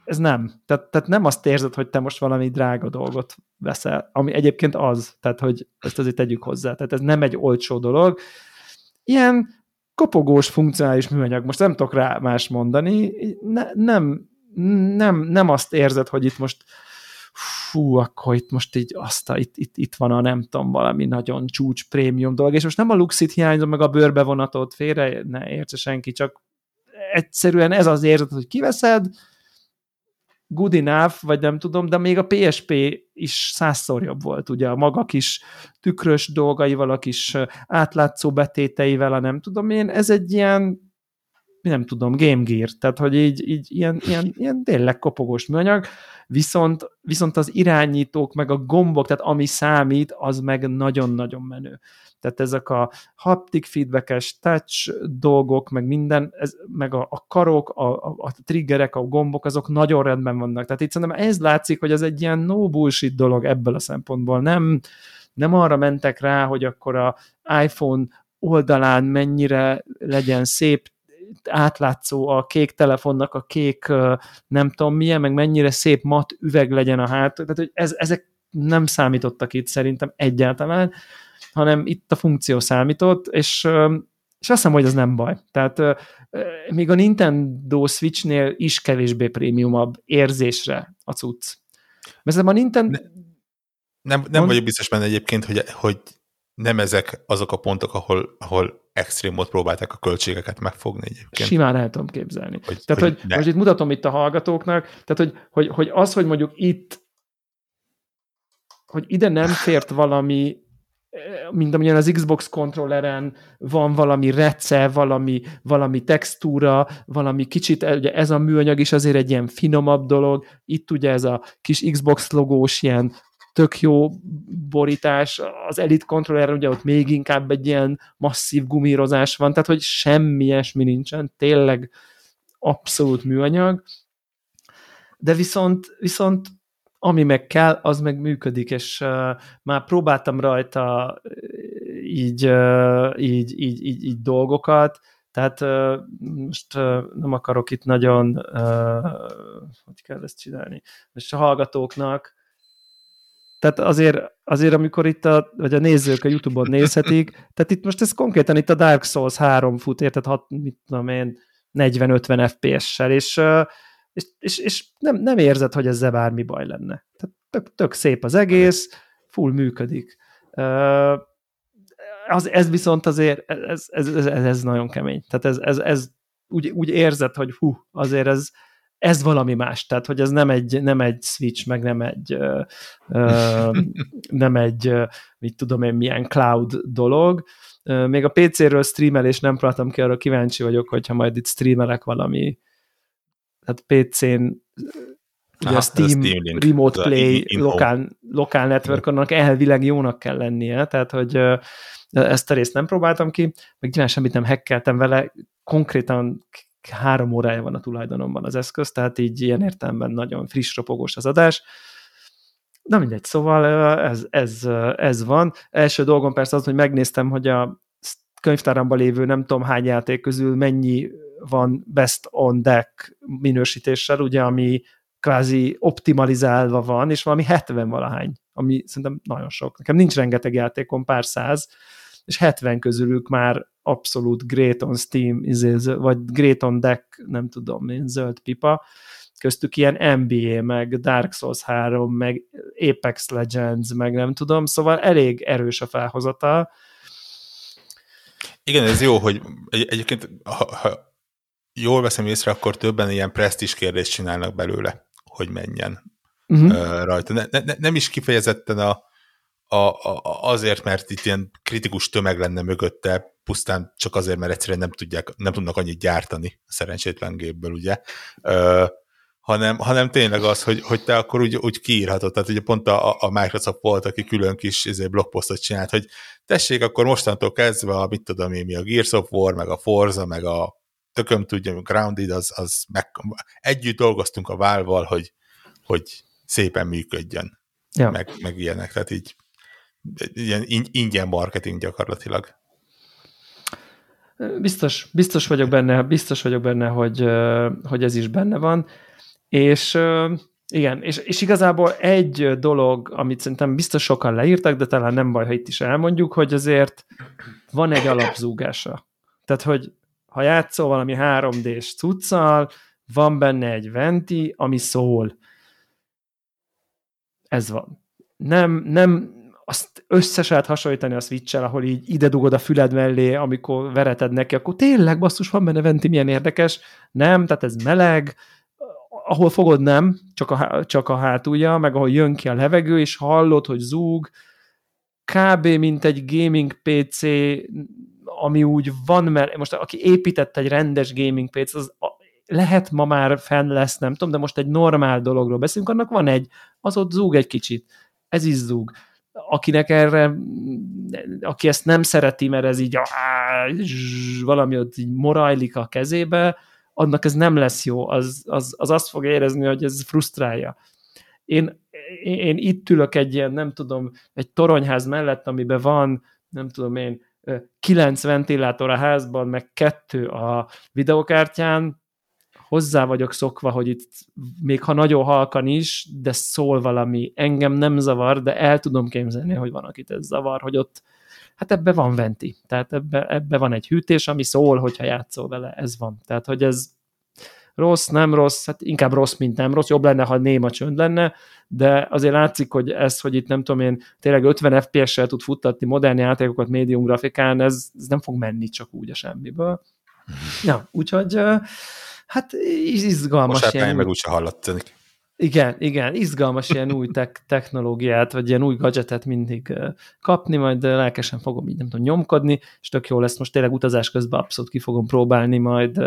ez nem. Tehát, tehát nem azt érzed, hogy te most valami drága dolgot veszel, ami egyébként az, tehát hogy ezt azért tegyük hozzá. Tehát ez nem egy olcsó dolog. Ilyen kopogós funkcionális műanyag, most nem tudok rá más mondani, ne, nem, nem, nem azt érzed, hogy itt most fú, akkor itt most így azt itt, itt, itt van a nem tudom, valami nagyon csúcs prémium dolog, és most nem a luxit hiányzom, meg a bőrbevonatot félre, ne értse senki, csak egyszerűen ez az érzet, hogy kiveszed, good enough, vagy nem tudom, de még a PSP is százszor jobb volt, ugye a maga kis tükrös dolgaival, a kis átlátszó betéteivel, a nem tudom én, ez egy ilyen nem tudom, Game Gear, tehát hogy így, így ilyen, ilyen, ilyen tényleg kopogós műanyag, viszont, viszont az irányítók, meg a gombok, tehát ami számít, az meg nagyon-nagyon menő. Tehát ezek a haptic feedbackes touch dolgok, meg minden, ez, meg a, a karok, a, a, a triggerek, a gombok, azok nagyon rendben vannak. Tehát itt szerintem ez látszik, hogy ez egy ilyen no bullshit dolog ebből a szempontból. Nem, nem arra mentek rá, hogy akkor a iPhone oldalán mennyire legyen szép átlátszó a kék telefonnak a kék nem tudom milyen, meg mennyire szép mat üveg legyen a hát. Tehát, hogy ez, ezek nem számítottak itt szerintem egyáltalán, hanem itt a funkció számított, és, és azt hiszem, hogy ez nem baj. Tehát még a Nintendo Switchnél is kevésbé prémiumabb érzésre a cucc. Mert a Nintendo... Ne, nem, nem Mond... vagyok biztos benne egyébként, hogy, hogy nem ezek azok a pontok, ahol, ahol extrémot próbálták a költségeket megfogni egyébként. Simán el tudom képzelni. Hogy, tehát, hogy, hogy most itt mutatom itt a hallgatóknak, tehát, hogy, hogy, hogy az, hogy mondjuk itt hogy ide nem fért valami mint amilyen az Xbox kontrolleren van valami rece, valami, valami textúra, valami kicsit, ugye ez a műanyag is azért egy ilyen finomabb dolog, itt ugye ez a kis Xbox logós ilyen tök jó borítás, az Elite Controller ugye ott még inkább egy ilyen masszív gumírozás van, tehát hogy semmi ilyesmi nincsen, tényleg abszolút műanyag, de viszont, viszont ami meg kell, az meg működik, és uh, már próbáltam rajta így, uh, így, így, így, így dolgokat, tehát uh, most uh, nem akarok itt nagyon, uh, hogy kell ezt csinálni, most a hallgatóknak tehát azért, azért amikor itt a, vagy a nézők a Youtube-on nézhetik, tehát itt most ez konkrétan itt a Dark Souls 3 fut, érted, hat, mit tudom én, 40-50 FPS-sel, és, és, és, és nem, nem érzed, hogy ezzel bármi baj lenne. Tehát tök, tök szép az egész, full működik. Az, ez viszont azért, ez, ez, ez, ez nagyon kemény. Tehát ez, ez, ez úgy, úgy érzed, hogy hú, azért ez, ez valami más, tehát hogy ez nem egy, nem egy switch, meg nem egy ö, ö, nem egy, mit tudom én, milyen cloud dolog. Még a PC-ről streamelés nem próbáltam ki, arra kíváncsi vagyok, hogyha majd itt streamelek valami, tehát PC-n ugye Aha, a Steam, a Steam Link, Remote Play, in, in lokál, lokál network annak elvileg jónak kell lennie, tehát hogy ezt a részt nem próbáltam ki, meg nyilván semmit nem hackeltem vele, konkrétan három órája van a tulajdonomban az eszköz, tehát így ilyen értelemben nagyon friss, ropogós az adás. Na mindegy, szóval ez, ez, ez van. Első dolgom persze az, hogy megnéztem, hogy a könyvtáramban lévő nem tudom hány játék közül mennyi van best on deck minősítéssel, ugye, ami kvázi optimalizálva van, és valami 70 valahány, ami szerintem nagyon sok. Nekem nincs rengeteg játékom, pár száz, és 70 közülük már abszolút great on Steam, izé, vagy great on deck, nem tudom én, zöld pipa, köztük ilyen NBA, meg Dark Souls 3, meg Apex Legends, meg nem tudom, szóval elég erős a felhozata. Igen, ez jó, hogy egy, egyébként ha, ha jól veszem észre, akkor többen ilyen presztis kérdést csinálnak belőle, hogy menjen uh-huh. rajta. Ne, ne, nem is kifejezetten a, a, a, azért, mert itt ilyen kritikus tömeg lenne mögötte, pusztán csak azért, mert egyszerűen nem, tudják, nem tudnak annyit gyártani a szerencsétlen gépből, ugye, ö, hanem, hanem tényleg az, hogy, hogy te akkor úgy, úgy kiírhatod, tehát ugye pont a, a Microsoft volt, aki külön kis izé, blogposztot csinált, hogy tessék, akkor mostantól kezdve a, mit tudom én, mi a Gears of War, meg a Forza, meg a tököm tudja, a Grounded, az, az meg, együtt dolgoztunk a válval, hogy, hogy szépen működjön, ja. meg, meg ilyenek, tehát így ilyen ingyen marketing gyakorlatilag. Biztos, biztos vagyok benne, biztos vagyok benne, hogy, hogy ez is benne van, és igen, és, és igazából egy dolog, amit szerintem biztos sokan leírtak, de talán nem baj, ha itt is elmondjuk, hogy azért van egy alapzúgása. Tehát, hogy ha játszol valami 3D-s cuccal, van benne egy venti, ami szól. Ez van. Nem, nem, azt össze hasonlítani a switch ahol így ide dugod a füled mellé, amikor vereted neki, akkor tényleg basszus, van benne venti, milyen érdekes. Nem, tehát ez meleg, ahol fogod nem, csak a, csak a hátulja, meg ahol jön ki a levegő, és hallod, hogy zúg, kb. mint egy gaming PC ami úgy van, mert most aki épített egy rendes gaming PC, az lehet ma már fenn lesz, nem tudom, de most egy normál dologról beszélünk, annak van egy, az ott zúg egy kicsit. Ez is zúg. Akinek erre, aki ezt nem szereti, mert ez így valami ott így morajlik a kezébe, annak ez nem lesz jó, az, az, az azt fog érezni, hogy ez frusztrálja. Én, én itt ülök egy ilyen, nem tudom, egy toronyház mellett, amiben van, nem tudom én, kilenc ventilátor a házban, meg kettő a videokártyán, hozzá vagyok szokva, hogy itt még ha nagyon halkan is, de szól valami. Engem nem zavar, de el tudom képzelni, hogy van, akit ez zavar, hogy ott hát ebbe van venti. Tehát ebbe, ebbe van egy hűtés, ami szól, hogyha játszol vele, ez van. Tehát, hogy ez rossz, nem rossz, hát inkább rossz, mint nem rossz, jobb lenne, ha néma csönd lenne, de azért látszik, hogy ez, hogy itt nem tudom én, tényleg 50 FPS-sel tud futtatni modern játékokat médium grafikán, ez, ez nem fog menni csak úgy a semmiből. Ja, úgyhogy hát izgalmas. Most ilyen meg úgyse hallatszik. Igen, igen, izgalmas ilyen új tek- technológiát, vagy ilyen új gadgetet mindig kapni, majd lelkesen fogom így nem tudom nyomkodni, és tök jó lesz, most tényleg utazás közben abszolút ki fogom próbálni, majd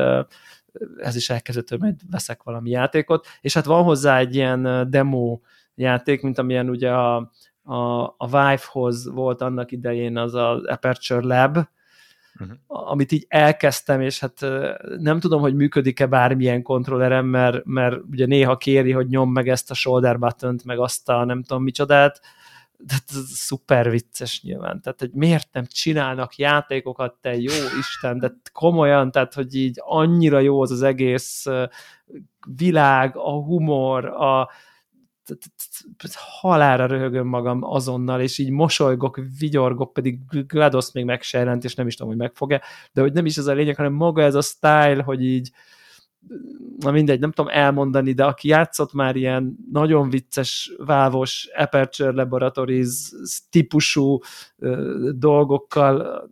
ez is elkezdett, majd veszek valami játékot, és hát van hozzá egy ilyen demo játék, mint amilyen ugye a, a, a Vive-hoz volt annak idején az az Aperture Lab, uh-huh. amit így elkezdtem, és hát nem tudom, hogy működik-e bármilyen kontrollerem, mert, mert ugye néha kéri, hogy nyom meg ezt a shoulder button meg azt a nem tudom micsodát, de ez szuper vicces nyilván, tehát hogy miért nem csinálnak játékokat, te jó Isten, de komolyan, tehát hogy így annyira jó az az egész világ, a humor, a, halára röhögöm magam azonnal, és így mosolygok, vigyorgok, pedig GLaDOS még meg se jelent, és nem is tudom, hogy megfog-e, de hogy nem is ez a lényeg, hanem maga ez a style, hogy így na mindegy, nem tudom elmondani, de aki játszott már ilyen nagyon vicces, vávos Aperture Laboratories típusú dolgokkal,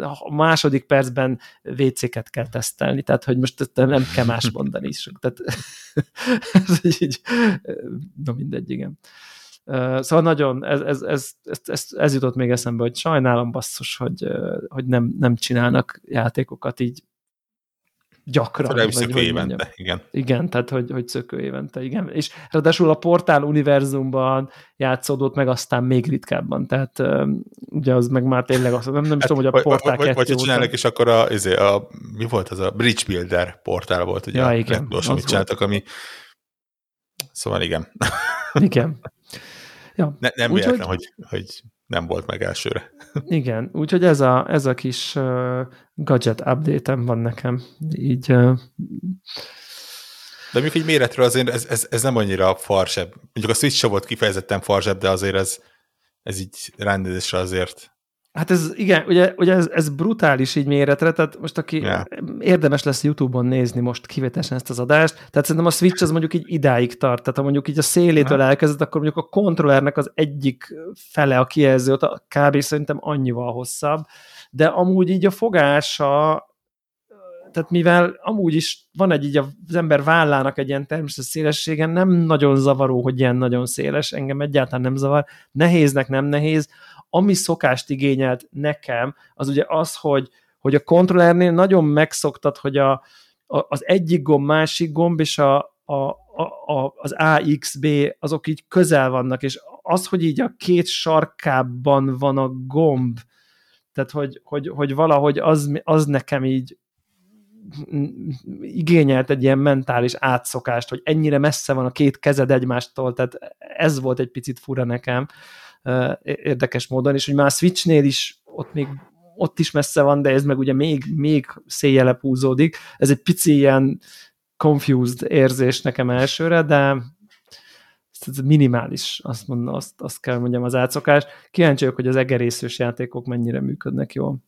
a második percben WC-ket kell tesztelni, tehát hogy most nem kell más mondani is. Tehát ez így, na mindegy, igen. Szóval nagyon, ez, ez, ez, ez, ez jutott még eszembe, hogy sajnálom basszus, hogy, hogy nem, nem csinálnak játékokat így gyakran. Legalábbis szökő évente, mondjam. igen. Igen, tehát hogy, hogy szökő évente, igen. És ráadásul a portál univerzumban játszódott meg aztán még ritkábban, tehát ugye az meg már tényleg azt, nem, nem is hát, tudom, hogy a portál vagy, vagy, vagy csinálnak, és akkor a, izé, a, mi volt az a Bridge Builder portál volt, ugye ja, igen, az amit csináltak, ami szóval igen. Igen. Ja. Ne, nem véletlen, hogy, hogy nem volt meg elsőre. Igen, úgyhogy ez a, ez a kis uh, gadget update van nekem. Így uh, de mondjuk egy méretről azért ez, ez, ez nem annyira farsebb. Mondjuk a Switch volt kifejezetten farsebb, de azért ez, ez így rendezésre azért Hát ez, igen, ugye, ugye ez, ez brutális így méretre, tehát most aki yeah. érdemes lesz YouTube-on nézni most kivételesen ezt az adást, tehát szerintem a Switch az mondjuk így idáig tart, tehát ha mondjuk így a szélétől yeah. elkezdett, akkor mondjuk a kontrollernek az egyik fele a kijelző, ott kb. szerintem annyival hosszabb, de amúgy így a fogása, tehát mivel amúgy is van egy így az ember vállának egy ilyen természetes szélességen, nem nagyon zavaró, hogy ilyen nagyon széles, engem egyáltalán nem zavar, nehéznek nem nehéz, ami szokást igényelt nekem, az ugye az, hogy, hogy a kontrollernél nagyon megszoktad, hogy a, a, az egyik gomb, másik gomb, és a, a, a, az AXB, azok így közel vannak, és az, hogy így a két sarkában van a gomb, tehát hogy, hogy, hogy valahogy az, az nekem így igényelt egy ilyen mentális átszokást, hogy ennyire messze van a két kezed egymástól, tehát ez volt egy picit fura nekem, érdekes módon, és hogy már a Switchnél is ott még ott is messze van, de ez meg ugye még, még széjjele húzódik. Ez egy pici ilyen confused érzés nekem elsőre, de ez minimális, azt, mondom, azt, azt kell mondjam az átszokás. Kíváncsi vagyok, hogy az egerészős játékok mennyire működnek jól.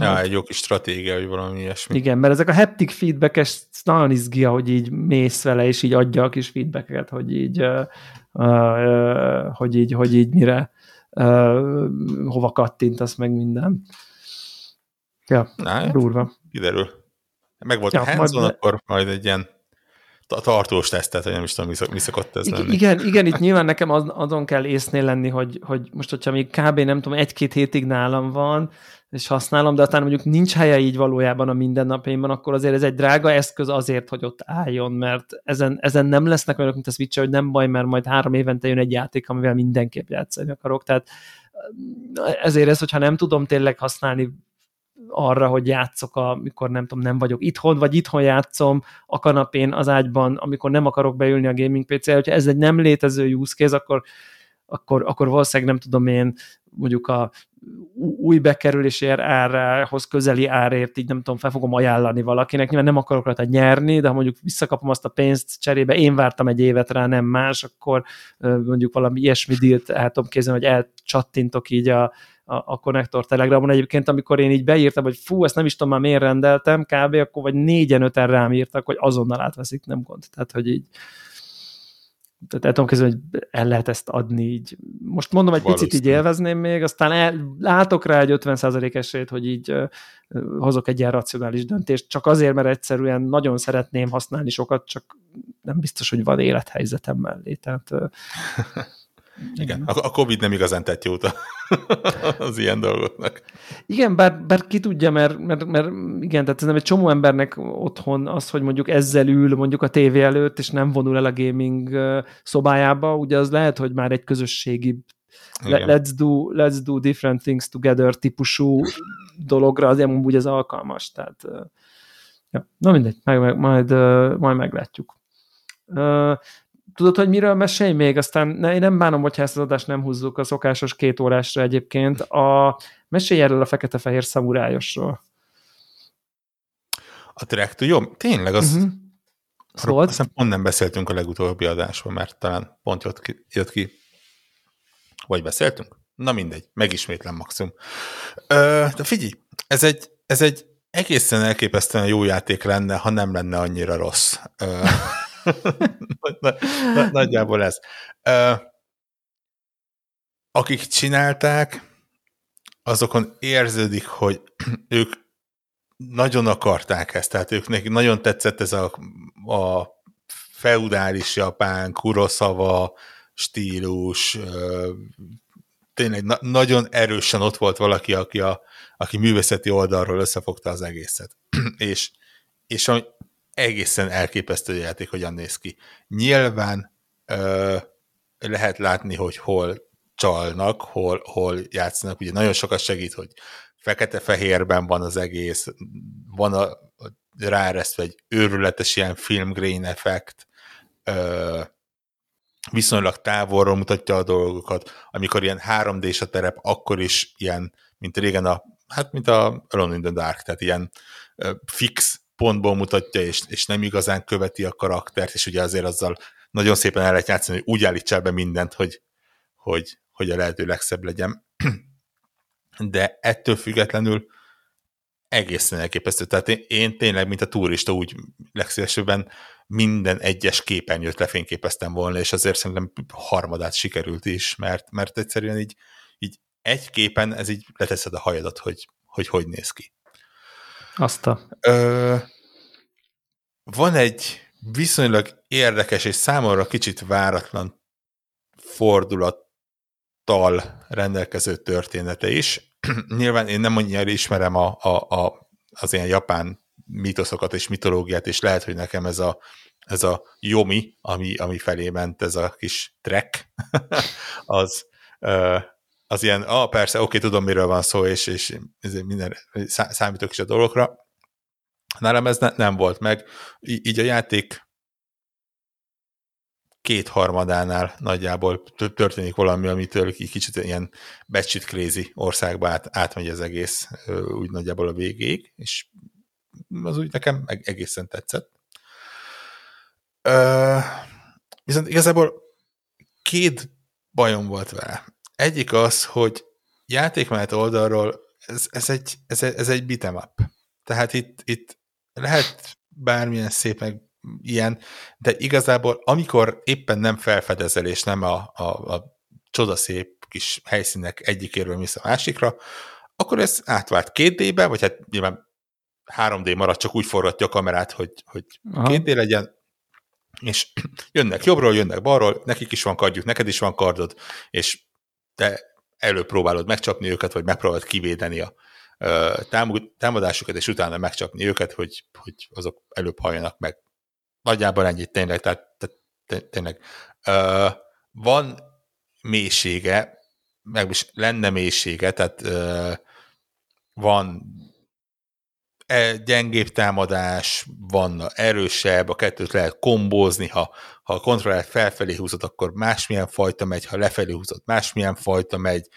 Ja, egy jó kis stratégia, hogy valami ilyesmi. Igen, mert ezek a haptic feedback-es nagyon izgi, hogy így mész vele, és így adja a kis feedbacket, hogy így, hogy így, hogy így mire, hova kattintasz meg minden. Ja, Na, durva. Kiderül. Meg volt ja, a hands majd, akkor majd egy ilyen a tartós tesztet, hogy nem is tudom, mi szokott ez lenni. Igen, igen, itt nyilván nekem az, azon kell észnél lenni, hogy, hogy most, hogyha még kb. nem tudom, egy-két hétig nálam van, és használom, de aztán mondjuk nincs helye így valójában a mindennapjaimban, akkor azért ez egy drága eszköz azért, hogy ott álljon, mert ezen, ezen nem lesznek olyanok, mint a switch hogy nem baj, mert majd három évente jön egy játék, amivel mindenképp játszani akarok. Tehát ezért ez, hogyha nem tudom tényleg használni arra, hogy játszok, amikor nem tudom, nem vagyok itthon, vagy itthon játszom a kanapén, az ágyban, amikor nem akarok beülni a gaming PC-re, hogyha ez egy nem létező use case, akkor, akkor, akkor valószínűleg nem tudom én mondjuk a új bekerülési árhoz közeli árért így nem tudom, fel fogom ajánlani valakinek, nyilván nem akarok rajta nyerni, de ha mondjuk visszakapom azt a pénzt cserébe, én vártam egy évet rá, nem más, akkor mondjuk valami ilyesmi dílt el tudom képzelni, hogy elcsattintok így a, a, a konnektor Telegramon. Egyébként, amikor én így beírtam, hogy fú, ezt nem is tudom már miért rendeltem, kb. akkor vagy négyen öten rám írtak, hogy azonnal átveszik, nem gond. Tehát, hogy így tehát el tudom kezdeni, hogy el lehet ezt adni így. Most mondom, egy picit így élvezném még, aztán el, látok rá egy 50% esélyt, hogy így uh, hozok egy ilyen racionális döntést, csak azért, mert egyszerűen nagyon szeretném használni sokat, csak nem biztos, hogy van élethelyzetem mellé. Tehát uh, igen, a, a Covid nem igazán tett jót az ilyen dolgoknak. Igen, bár, bár ki tudja, mert, mert, mert igen, tehát ez nem egy csomó embernek otthon az, hogy mondjuk ezzel ül mondjuk a tévé előtt, és nem vonul el a gaming szobájába, ugye az lehet, hogy már egy közösségi let's do, let's do different things together típusú dologra az úgy ez alkalmas. Tehát, ja. Na mindegy, meg, meg, majd, majd meglátjuk tudod, hogy miről mesélj még? Aztán ne, én nem bánom, hogyha ezt az adást nem húzzuk a szokásos két órásra egyébként. A, mesélj erről a fekete-fehér szamurájosról. A track jó? Tényleg, az... Uh-huh. Szóval? Aztán pont nem beszéltünk a legutóbbi adásban, mert talán pont jött ki. Jött ki. Vagy beszéltünk? Na mindegy, megismétlem maximum. Ö, de figyelj, ez egy, ez egy egészen elképesztően jó játék lenne, ha nem lenne annyira rossz. Ö, Nagyjából ez. Akik csinálták, azokon érződik, hogy ők nagyon akarták ezt, tehát ők nekik nagyon tetszett ez a, a feudális japán, kuroszava stílus, tényleg na- nagyon erősen ott volt valaki, aki, a, aki művészeti oldalról összefogta az egészet. és, és egészen elképesztő játék, hogyan néz ki. Nyilván ö, lehet látni, hogy hol csalnak, hol, hol játszanak. Ugye nagyon sokat segít, hogy fekete-fehérben van az egész, van a, a ráeresztve egy őrületes ilyen filmgrain effekt, ö, viszonylag távolról mutatja a dolgokat, amikor ilyen 3D-s a terep, akkor is ilyen, mint régen a, hát mint a Alone in the Dark, tehát ilyen ö, fix pontból mutatja, és, és nem igazán követi a karaktert, és ugye azért azzal nagyon szépen el lehet játszani, hogy úgy állítsál be mindent, hogy, hogy, hogy a lehető legszebb legyen. De ettől függetlenül egészen elképesztő. Tehát én, én tényleg, mint a turista, úgy legszívesebben minden egyes képernyőt lefényképeztem volna, és azért szerintem harmadát sikerült is, mert, mert egyszerűen így, így egy képen ez így leteszed a hajadat, hogy hogy, hogy néz ki. Azt a... Ö, van egy viszonylag érdekes és számomra kicsit váratlan fordulattal rendelkező története is. Nyilván én nem annyira ismerem a, a, a, az ilyen japán mitoszokat és mitológiát, és lehet, hogy nekem ez a, ez a Yomi, ami, ami felé ment, ez a kis trek, az, az ilyen, ah, persze, oké, tudom, miről van szó, és, és minden, számítok is a dolgokra. Nálam ez ne, nem volt meg. Így a játék kétharmadánál nagyjából történik valami, amitől kicsit ilyen becsit crazy országba át, átmegy az egész úgy nagyjából a végéig, és az úgy nekem egészen tetszett. Ö, viszont igazából két bajom volt vele. Egyik az, hogy játékmenet oldalról ez, ez, egy, ez, ez egy beat'em up. Tehát itt, itt lehet bármilyen szép meg ilyen, de igazából amikor éppen nem felfedezel, és nem a, a, a csodaszép kis helyszínek egyikéről mész a másikra, akkor ez átvált 2D-be, vagy hát nyilván 3D marad, csak úgy forgatja a kamerát, hogy, hogy 2D legyen, és jönnek jobbról, jönnek balról, nekik is van kardjuk, neked is van kardod, és te előpróbálod megcsapni őket, vagy megpróbálod kivédeni a, támadásukat, és utána megcsapni őket, hogy, hogy azok előbb halljanak meg. Nagyjából ennyit tényleg, tehát, tehát tényleg. Van mélysége, meg is lenne mélysége, tehát van gyengébb támadás, van erősebb, a kettőt lehet kombózni, ha, ha a kontrollát felfelé húzod, akkor másmilyen fajta megy, ha lefelé húzod, másmilyen fajta megy,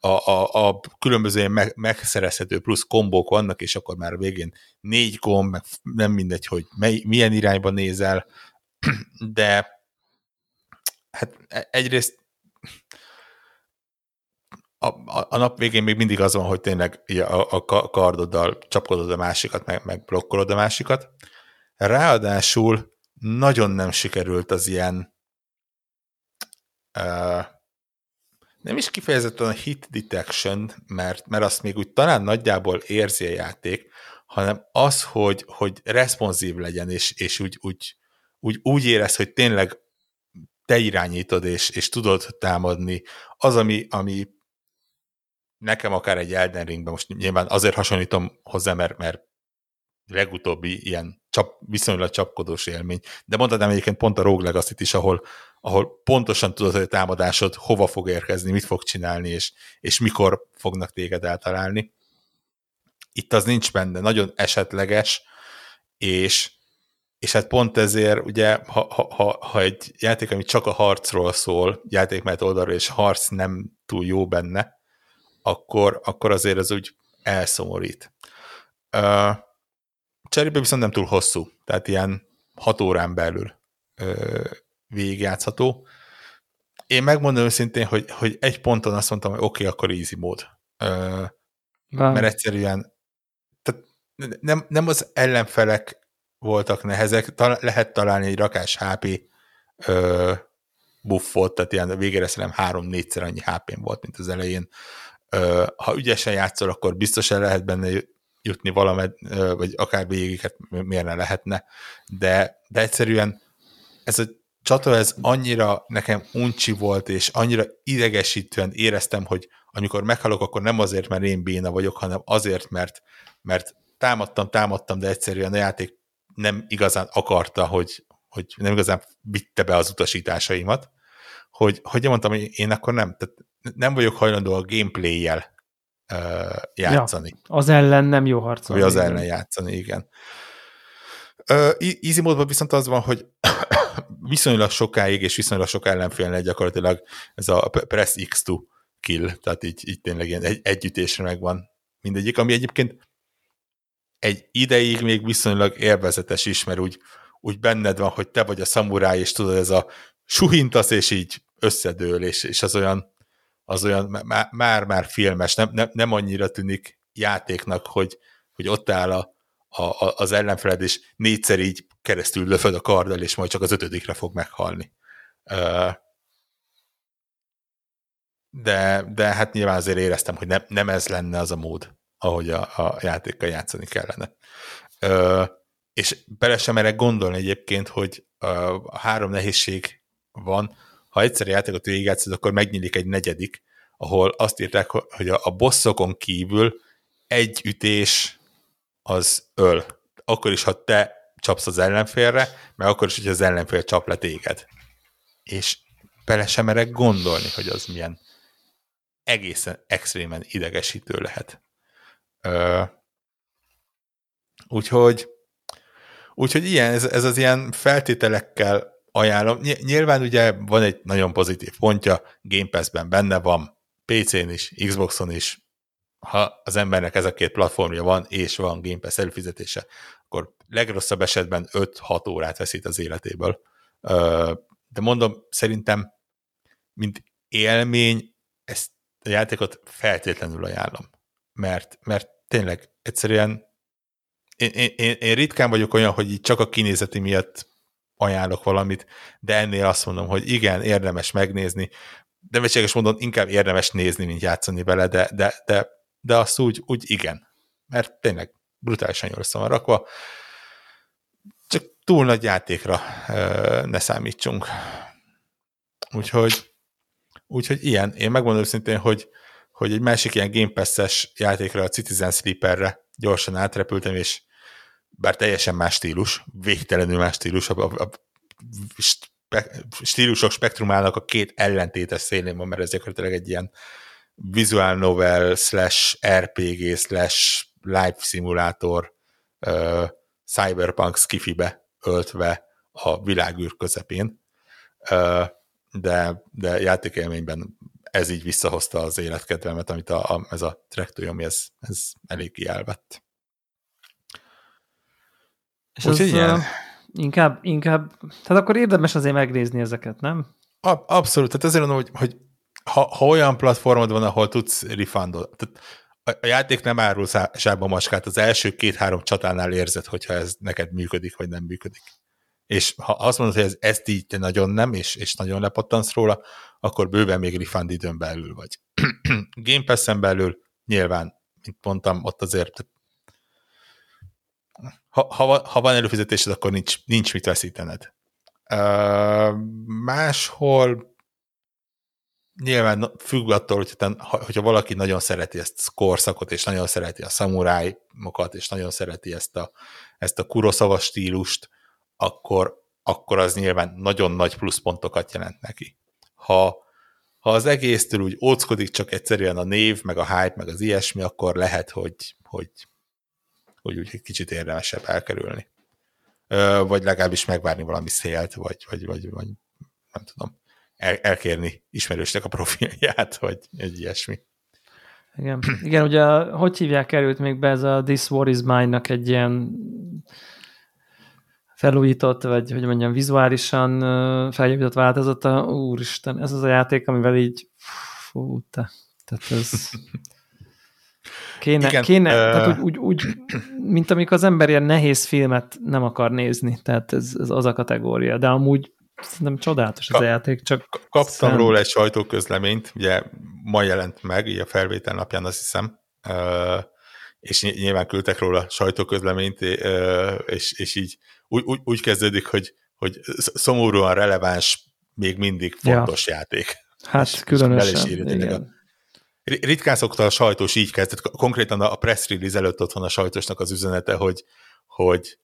a, a, a különböző meg, megszerezhető plusz kombók vannak, és akkor már a végén négy gomb, meg nem mindegy, hogy mely, milyen irányba nézel, de hát e, egyrészt a, a, a nap végén még mindig az van, hogy tényleg a, a kardoddal csapkodod a másikat, meg, meg blokkolod a másikat. Ráadásul nagyon nem sikerült az ilyen uh, nem is kifejezetten a hit detection, mert, mert azt még úgy talán nagyjából érzi a játék, hanem az, hogy, hogy responsív legyen, és, és úgy, úgy, úgy, úgy érez, hogy tényleg te irányítod, és, és tudod támadni. Az, ami, ami nekem akár egy Elden Ringben, most nyilván azért hasonlítom hozzá, mert, mert legutóbbi ilyen csap, viszonylag csapkodós élmény, de mondhatnám egyébként pont a Rogue legacy is, ahol, ahol pontosan tudod, hogy a támadásod hova fog érkezni, mit fog csinálni, és, és mikor fognak téged eltalálni. Itt az nincs benne, nagyon esetleges, és, és hát pont ezért, ugye, ha, ha, ha, egy játék, ami csak a harcról szól, játékmenet oldalról, és harc nem túl jó benne, akkor, akkor azért ez úgy elszomorít. Uh, cserébe viszont nem túl hosszú, tehát ilyen hat órán belül uh, végigjátszható. Én megmondom őszintén, hogy, hogy egy ponton azt mondtam, hogy oké, okay, akkor easy mód. Uh, mert egyszerűen tehát nem, nem az ellenfelek voltak nehezek, tal- lehet találni egy rakás HP uh, buffot, tehát ilyen végére szerintem három-négyszer annyi HP-n volt, mint az elején ha ügyesen játszol, akkor biztos el lehet benne jutni valamed, vagy akár végig, hát miért ne lehetne, de, de egyszerűen ez a csata, ez annyira nekem uncsi volt, és annyira idegesítően éreztem, hogy amikor meghalok, akkor nem azért, mert én béna vagyok, hanem azért, mert, mert támadtam, támadtam, de egyszerűen a játék nem igazán akarta, hogy, hogy nem igazán vitte be az utasításaimat, hogy, hogy mondtam, hogy én akkor nem, tehát nem vagyok hajlandó a gameplay-jel uh, játszani. Ja, az ellen nem jó harcolni. Vagy az ellen játszani, igen. Uh, easy módban viszont az van, hogy viszonylag sokáig és viszonylag sok ellenfélnél gyakorlatilag ez a press X to kill, tehát így, így tényleg ilyen egy, együttésre megvan mindegyik, ami egyébként egy ideig még viszonylag élvezetes is, mert úgy, úgy benned van, hogy te vagy a szamuráj, és tudod, ez a suhintasz, és így összedől, és, és az olyan az olyan már-már filmes, nem, nem, nem annyira tűnik játéknak, hogy, hogy ott áll a, a, az ellenfeled, és négyszer így keresztül löföd a karddal, és majd csak az ötödikre fog meghalni. De, de hát nyilván azért éreztem, hogy nem, nem ez lenne az a mód, ahogy a, a játékkal játszani kellene. És bele sem merek gondolni egyébként, hogy a három nehézség van, ha egyszer játékot végigjátszod, akkor megnyílik egy negyedik, ahol azt írták, hogy a, bosszokon kívül egy ütés az öl. Akkor is, ha te csapsz az ellenfélre, meg akkor is, hogy az ellenfél csap le téged. És bele sem merek gondolni, hogy az milyen egészen extrémen idegesítő lehet. Ö, úgyhogy úgyhogy ilyen, ez, ez az ilyen feltételekkel ajánlom. Nyilván ugye van egy nagyon pozitív pontja, Game Pass-ben benne van, PC-n is, Xbox-on is, ha az embernek ez a két platformja van, és van Game Pass előfizetése, akkor legrosszabb esetben 5-6 órát veszít az életéből. De mondom, szerintem, mint élmény, ezt a játékot feltétlenül ajánlom. Mert, mert tényleg egyszerűen én, én, én ritkán vagyok olyan, hogy így csak a kinézeti miatt ajánlok valamit, de ennél azt mondom, hogy igen, érdemes megnézni, de vettséges mondom, inkább érdemes nézni, mint játszani vele, de, de, de, de azt úgy, úgy igen, mert tényleg brutálisan jól össze van rakva, csak túl nagy játékra ne számítsunk. Úgyhogy, úgyhogy ilyen, én megmondom őszintén, hogy, hogy egy másik ilyen Game Pass-es játékra, a Citizen Sleeper-re gyorsan átrepültem, és bár teljesen más stílus, végtelenül más stílus, a, a, a stílusok spektrumának a két ellentétes szélén van, mert ez gyakorlatilag egy ilyen visual novel slash RPG slash life simulátor uh, cyberpunk skifibe öltve a világűr közepén, uh, de, de játékélményben ez így visszahozta az életkedvelmet, amit a, a, ez a Trektoyomi, ez, ez eléggé elvett. És Úgy, az, ilyen. inkább, inkább, tehát akkor érdemes azért megnézni ezeket, nem? A, abszolút, tehát azért mondom, hogy, hogy ha, ha olyan platformod van, ahol tudsz refundolni, tehát a, játék nem árul sárba macskát, az első két-három csatánál érzed, hogyha ez neked működik, vagy nem működik. És ha azt mondod, hogy ez, ezt így te nagyon nem, és, és nagyon lepattansz róla, akkor bőven még refund időn belül vagy. Game Pass-en belül nyilván, mint mondtam, ott azért ha, ha, ha van előfizetésed, akkor nincs, nincs mit veszítened. Uh, máshol nyilván függ attól, hogy te, hogyha valaki nagyon szereti ezt a korszakot, és nagyon szereti a szamurájmokat, és nagyon szereti ezt a, ezt a kuroszava stílust, akkor, akkor az nyilván nagyon nagy pluszpontokat jelent neki. Ha, ha az egésztől úgy óckodik csak egyszerűen a név, meg a hype, meg az ilyesmi, akkor lehet, hogy, hogy, hogy úgy egy kicsit érdemesebb elkerülni. Vagy legalábbis megvárni valami szélt, vagy, vagy, vagy, vagy nem tudom, el, elkérni ismerősnek a profilját, vagy egy ilyesmi. Igen, Igen ugye hogy hívják került még be ez a This War is Mine-nak egy ilyen felújított, vagy hogy mondjam, vizuálisan feljavított változata. Úristen, ez az a játék, amivel így fú, te, tehát ez kéne, Igen, kéne uh... tehát úgy, úgy, úgy, mint amikor az ember ilyen nehéz filmet nem akar nézni, tehát ez, ez az a kategória, de amúgy Szerintem csodálatos az a játék, csak... Kaptam szem... róla egy sajtóközleményt, ugye ma jelent meg, így a felvétel napján azt hiszem, és nyilván küldtek róla sajtóközleményt, és, és így úgy, úgy, úgy kezdődik, hogy, hogy szomorúan releváns, még mindig fontos ja. játék. Hát és, különösen, és igen. Ritkán szokta a sajtós így kezdett, konkrétan a press release előtt ott van a sajtósnak az üzenete, hogy, hogy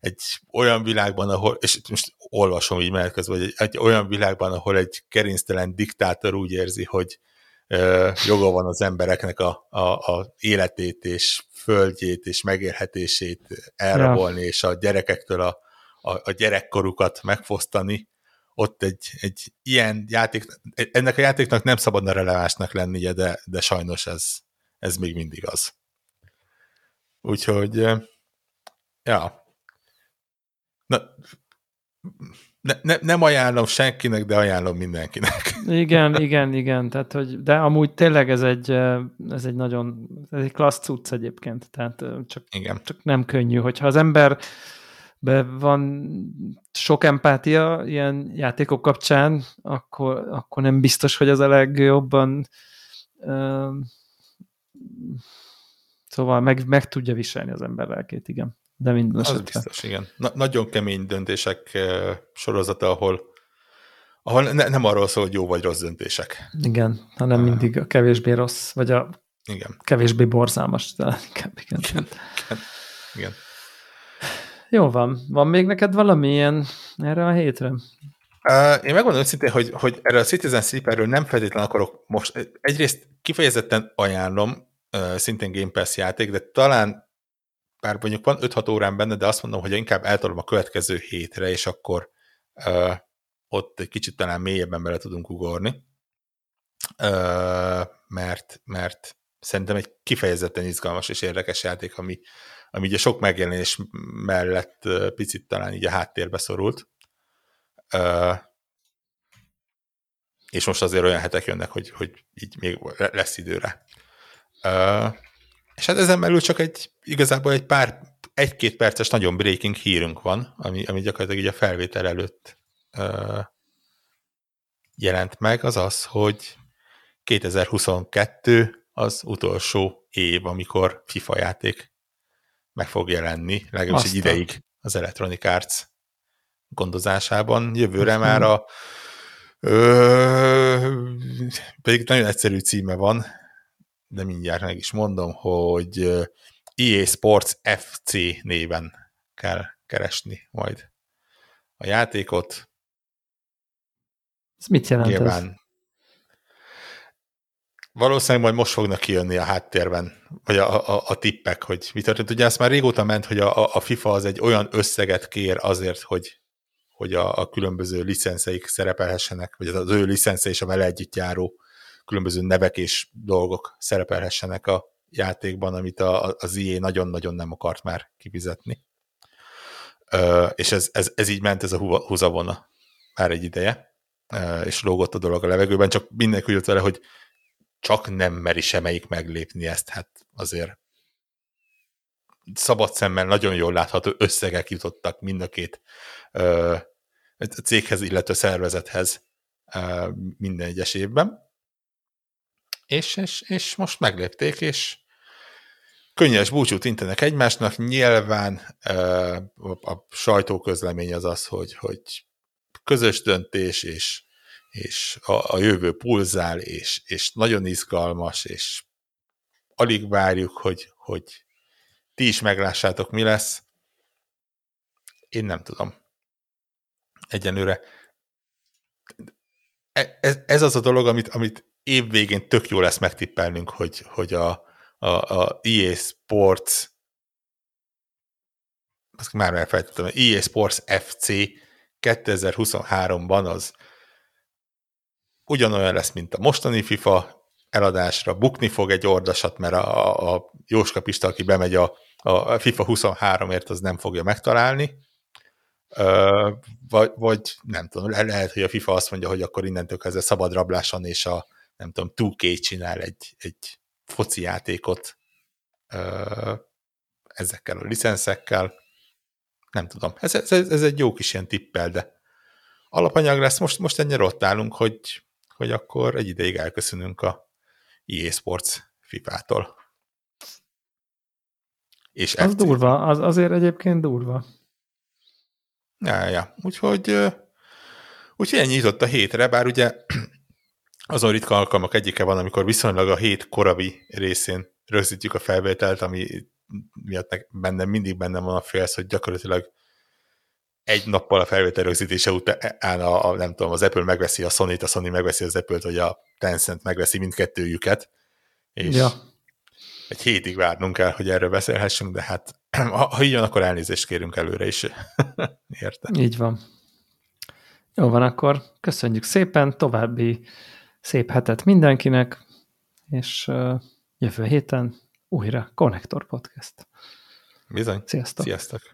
egy olyan világban, ahol, és most olvasom így menet közben, hogy egy, egy olyan világban, ahol egy gerinctelen diktátor úgy érzi, hogy ö, joga van az embereknek a, a, a életét és földjét és megélhetését elrabolni, ja. és a gyerekektől a, a, a gyerekkorukat megfosztani, ott egy, egy ilyen játék, ennek a játéknak nem szabadna relevánsnak lennie, de, de sajnos ez, ez még mindig az. Úgyhogy, ja, Na, ne, ne, nem ajánlom senkinek, de ajánlom mindenkinek. Igen, igen, igen. Tehát, hogy, de amúgy tényleg ez egy, ez egy nagyon, ez egy klassz cucc egyébként. Tehát csak, igen. csak nem könnyű. Hogyha az ember be van sok empátia ilyen játékok kapcsán, akkor, akkor nem biztos, hogy az a legjobban uh, szóval meg, meg tudja viselni az ember lelkét, igen de minden. Az biztos, igen. Na, nagyon kemény döntések uh, sorozata, ahol, ahol ne, nem arról szól, hogy jó vagy rossz döntések. Igen, hanem uh, mindig a kevésbé rossz, vagy a igen. kevésbé borzalmas, de inkább igen. Igen. igen. igen. Jó van. Van még neked valamilyen erre a hétre? Uh, én megmondom őszintén, hogy, hogy erre a Citizen Sleeperről nem feltétlenül akarok most, egyrészt kifejezetten ajánlom, uh, szintén Game Pass játék, de talán bár mondjuk van 5-6 órán benne, de azt mondom, hogy inkább eltolom a következő hétre, és akkor uh, ott egy kicsit talán mélyebben bele tudunk ugorni, uh, mert, mert szerintem egy kifejezetten izgalmas és érdekes játék, ami, ami ugye sok megjelenés mellett picit talán így a háttérbe szorult. És most azért olyan hetek jönnek, hogy, hogy így még lesz időre. És hát ezen belül csak egy, igazából egy pár, egy-két perces nagyon breaking hírünk van, ami, ami gyakorlatilag így a felvétel előtt jelent meg, az az, hogy 2022 az utolsó év, amikor FIFA játék meg fog jelenni, legalábbis Aztán. egy ideig az Electronic Arts gondozásában. Jövőre már a ö, pedig nagyon egyszerű címe van, de mindjárt meg is mondom, hogy EA Sports FC néven kell keresni majd a játékot. Ez mit jelent Nyilván, ez? Valószínűleg majd most fognak kijönni a háttérben, vagy a, a, a tippek, hogy mi történt. Ugye ezt már régóta ment, hogy a, a FIFA az egy olyan összeget kér azért, hogy, hogy a, a különböző licenszeik szerepelhessenek, vagy az ő licensze és a vele együtt járó különböző nevek és dolgok szerepelhessenek a játékban, amit a, az IE nagyon-nagyon nem akart már kifizetni. Ö, és ez, ez, ez így ment, ez a húzavona már egy ideje, ö, és lógott a dolog a levegőben, csak mindenki jött vele, hogy csak nem meri semmelyik meglépni ezt, hát azért szabad szemmel nagyon jól látható összegek jutottak mind a két ö, céghez, illetve szervezethez ö, minden egyes évben. És, és, és most meglépték, és könnyes búcsút intenek egymásnak. Nyilván ö, a sajtóközlemény az az, hogy, hogy közös döntés, és és a, a jövő pulzál, és, és nagyon izgalmas, és alig várjuk, hogy, hogy ti is meglássátok, mi lesz. Én nem tudom. Egyenőre. E, ez, ez az a dolog, amit, amit évvégén tök jó lesz megtippelnünk, hogy, hogy a, a, a EA Sports azt már elfelejtettem, EA Sports FC 2023-ban az ugyanolyan lesz, mint a mostani FIFA eladásra, bukni fog egy ordasat, mert a, a Jóska Pista, aki bemegy a, a FIFA 23-ért, az nem fogja megtalálni, Ö, vagy, vagy nem tudom, le, lehet, hogy a FIFA azt mondja, hogy akkor innentől kezdve szabad rabláson, és a nem tudom, 2K csinál egy, egy foci játékot ö, ezekkel a licenszekkel. Nem tudom, ez, ez, ez egy jó kis ilyen tippel, de alapanyag lesz. Most, most ennyire ott állunk, hogy hogy akkor egy ideig elköszönünk a EA Sports FIFA-tól. És az FC. durva, az azért egyébként durva. Ja, ja. Úgyhogy, úgyhogy ennyi jutott a hétre, bár ugye azon ritka alkalmak egyike van, amikor viszonylag a hét korabi részén rögzítjük a felvételt, ami miatt bennem mindig bennem van a félsz, hogy gyakorlatilag egy nappal a felvétel rögzítése után a, a, nem tudom, az Apple megveszi a Sony-t, a Sony megveszi az Apple-t, vagy a Tencent megveszi mindkettőjüket, és ja. egy hétig várnunk kell, hogy erről beszélhessünk, de hát ha, így van, akkor elnézést kérünk előre is. Érte? Így van. Jó van, akkor köszönjük szépen, további szép hetet mindenkinek, és jövő héten újra Connector Podcast. Bizony. Sziasztok. Sziasztok.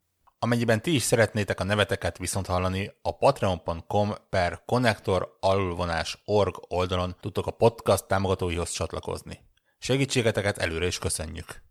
Amennyiben ti is szeretnétek a neveteket viszont hallani, a patreon.com per connector org oldalon tudtok a podcast támogatóihoz csatlakozni. Segítségeteket előre is köszönjük!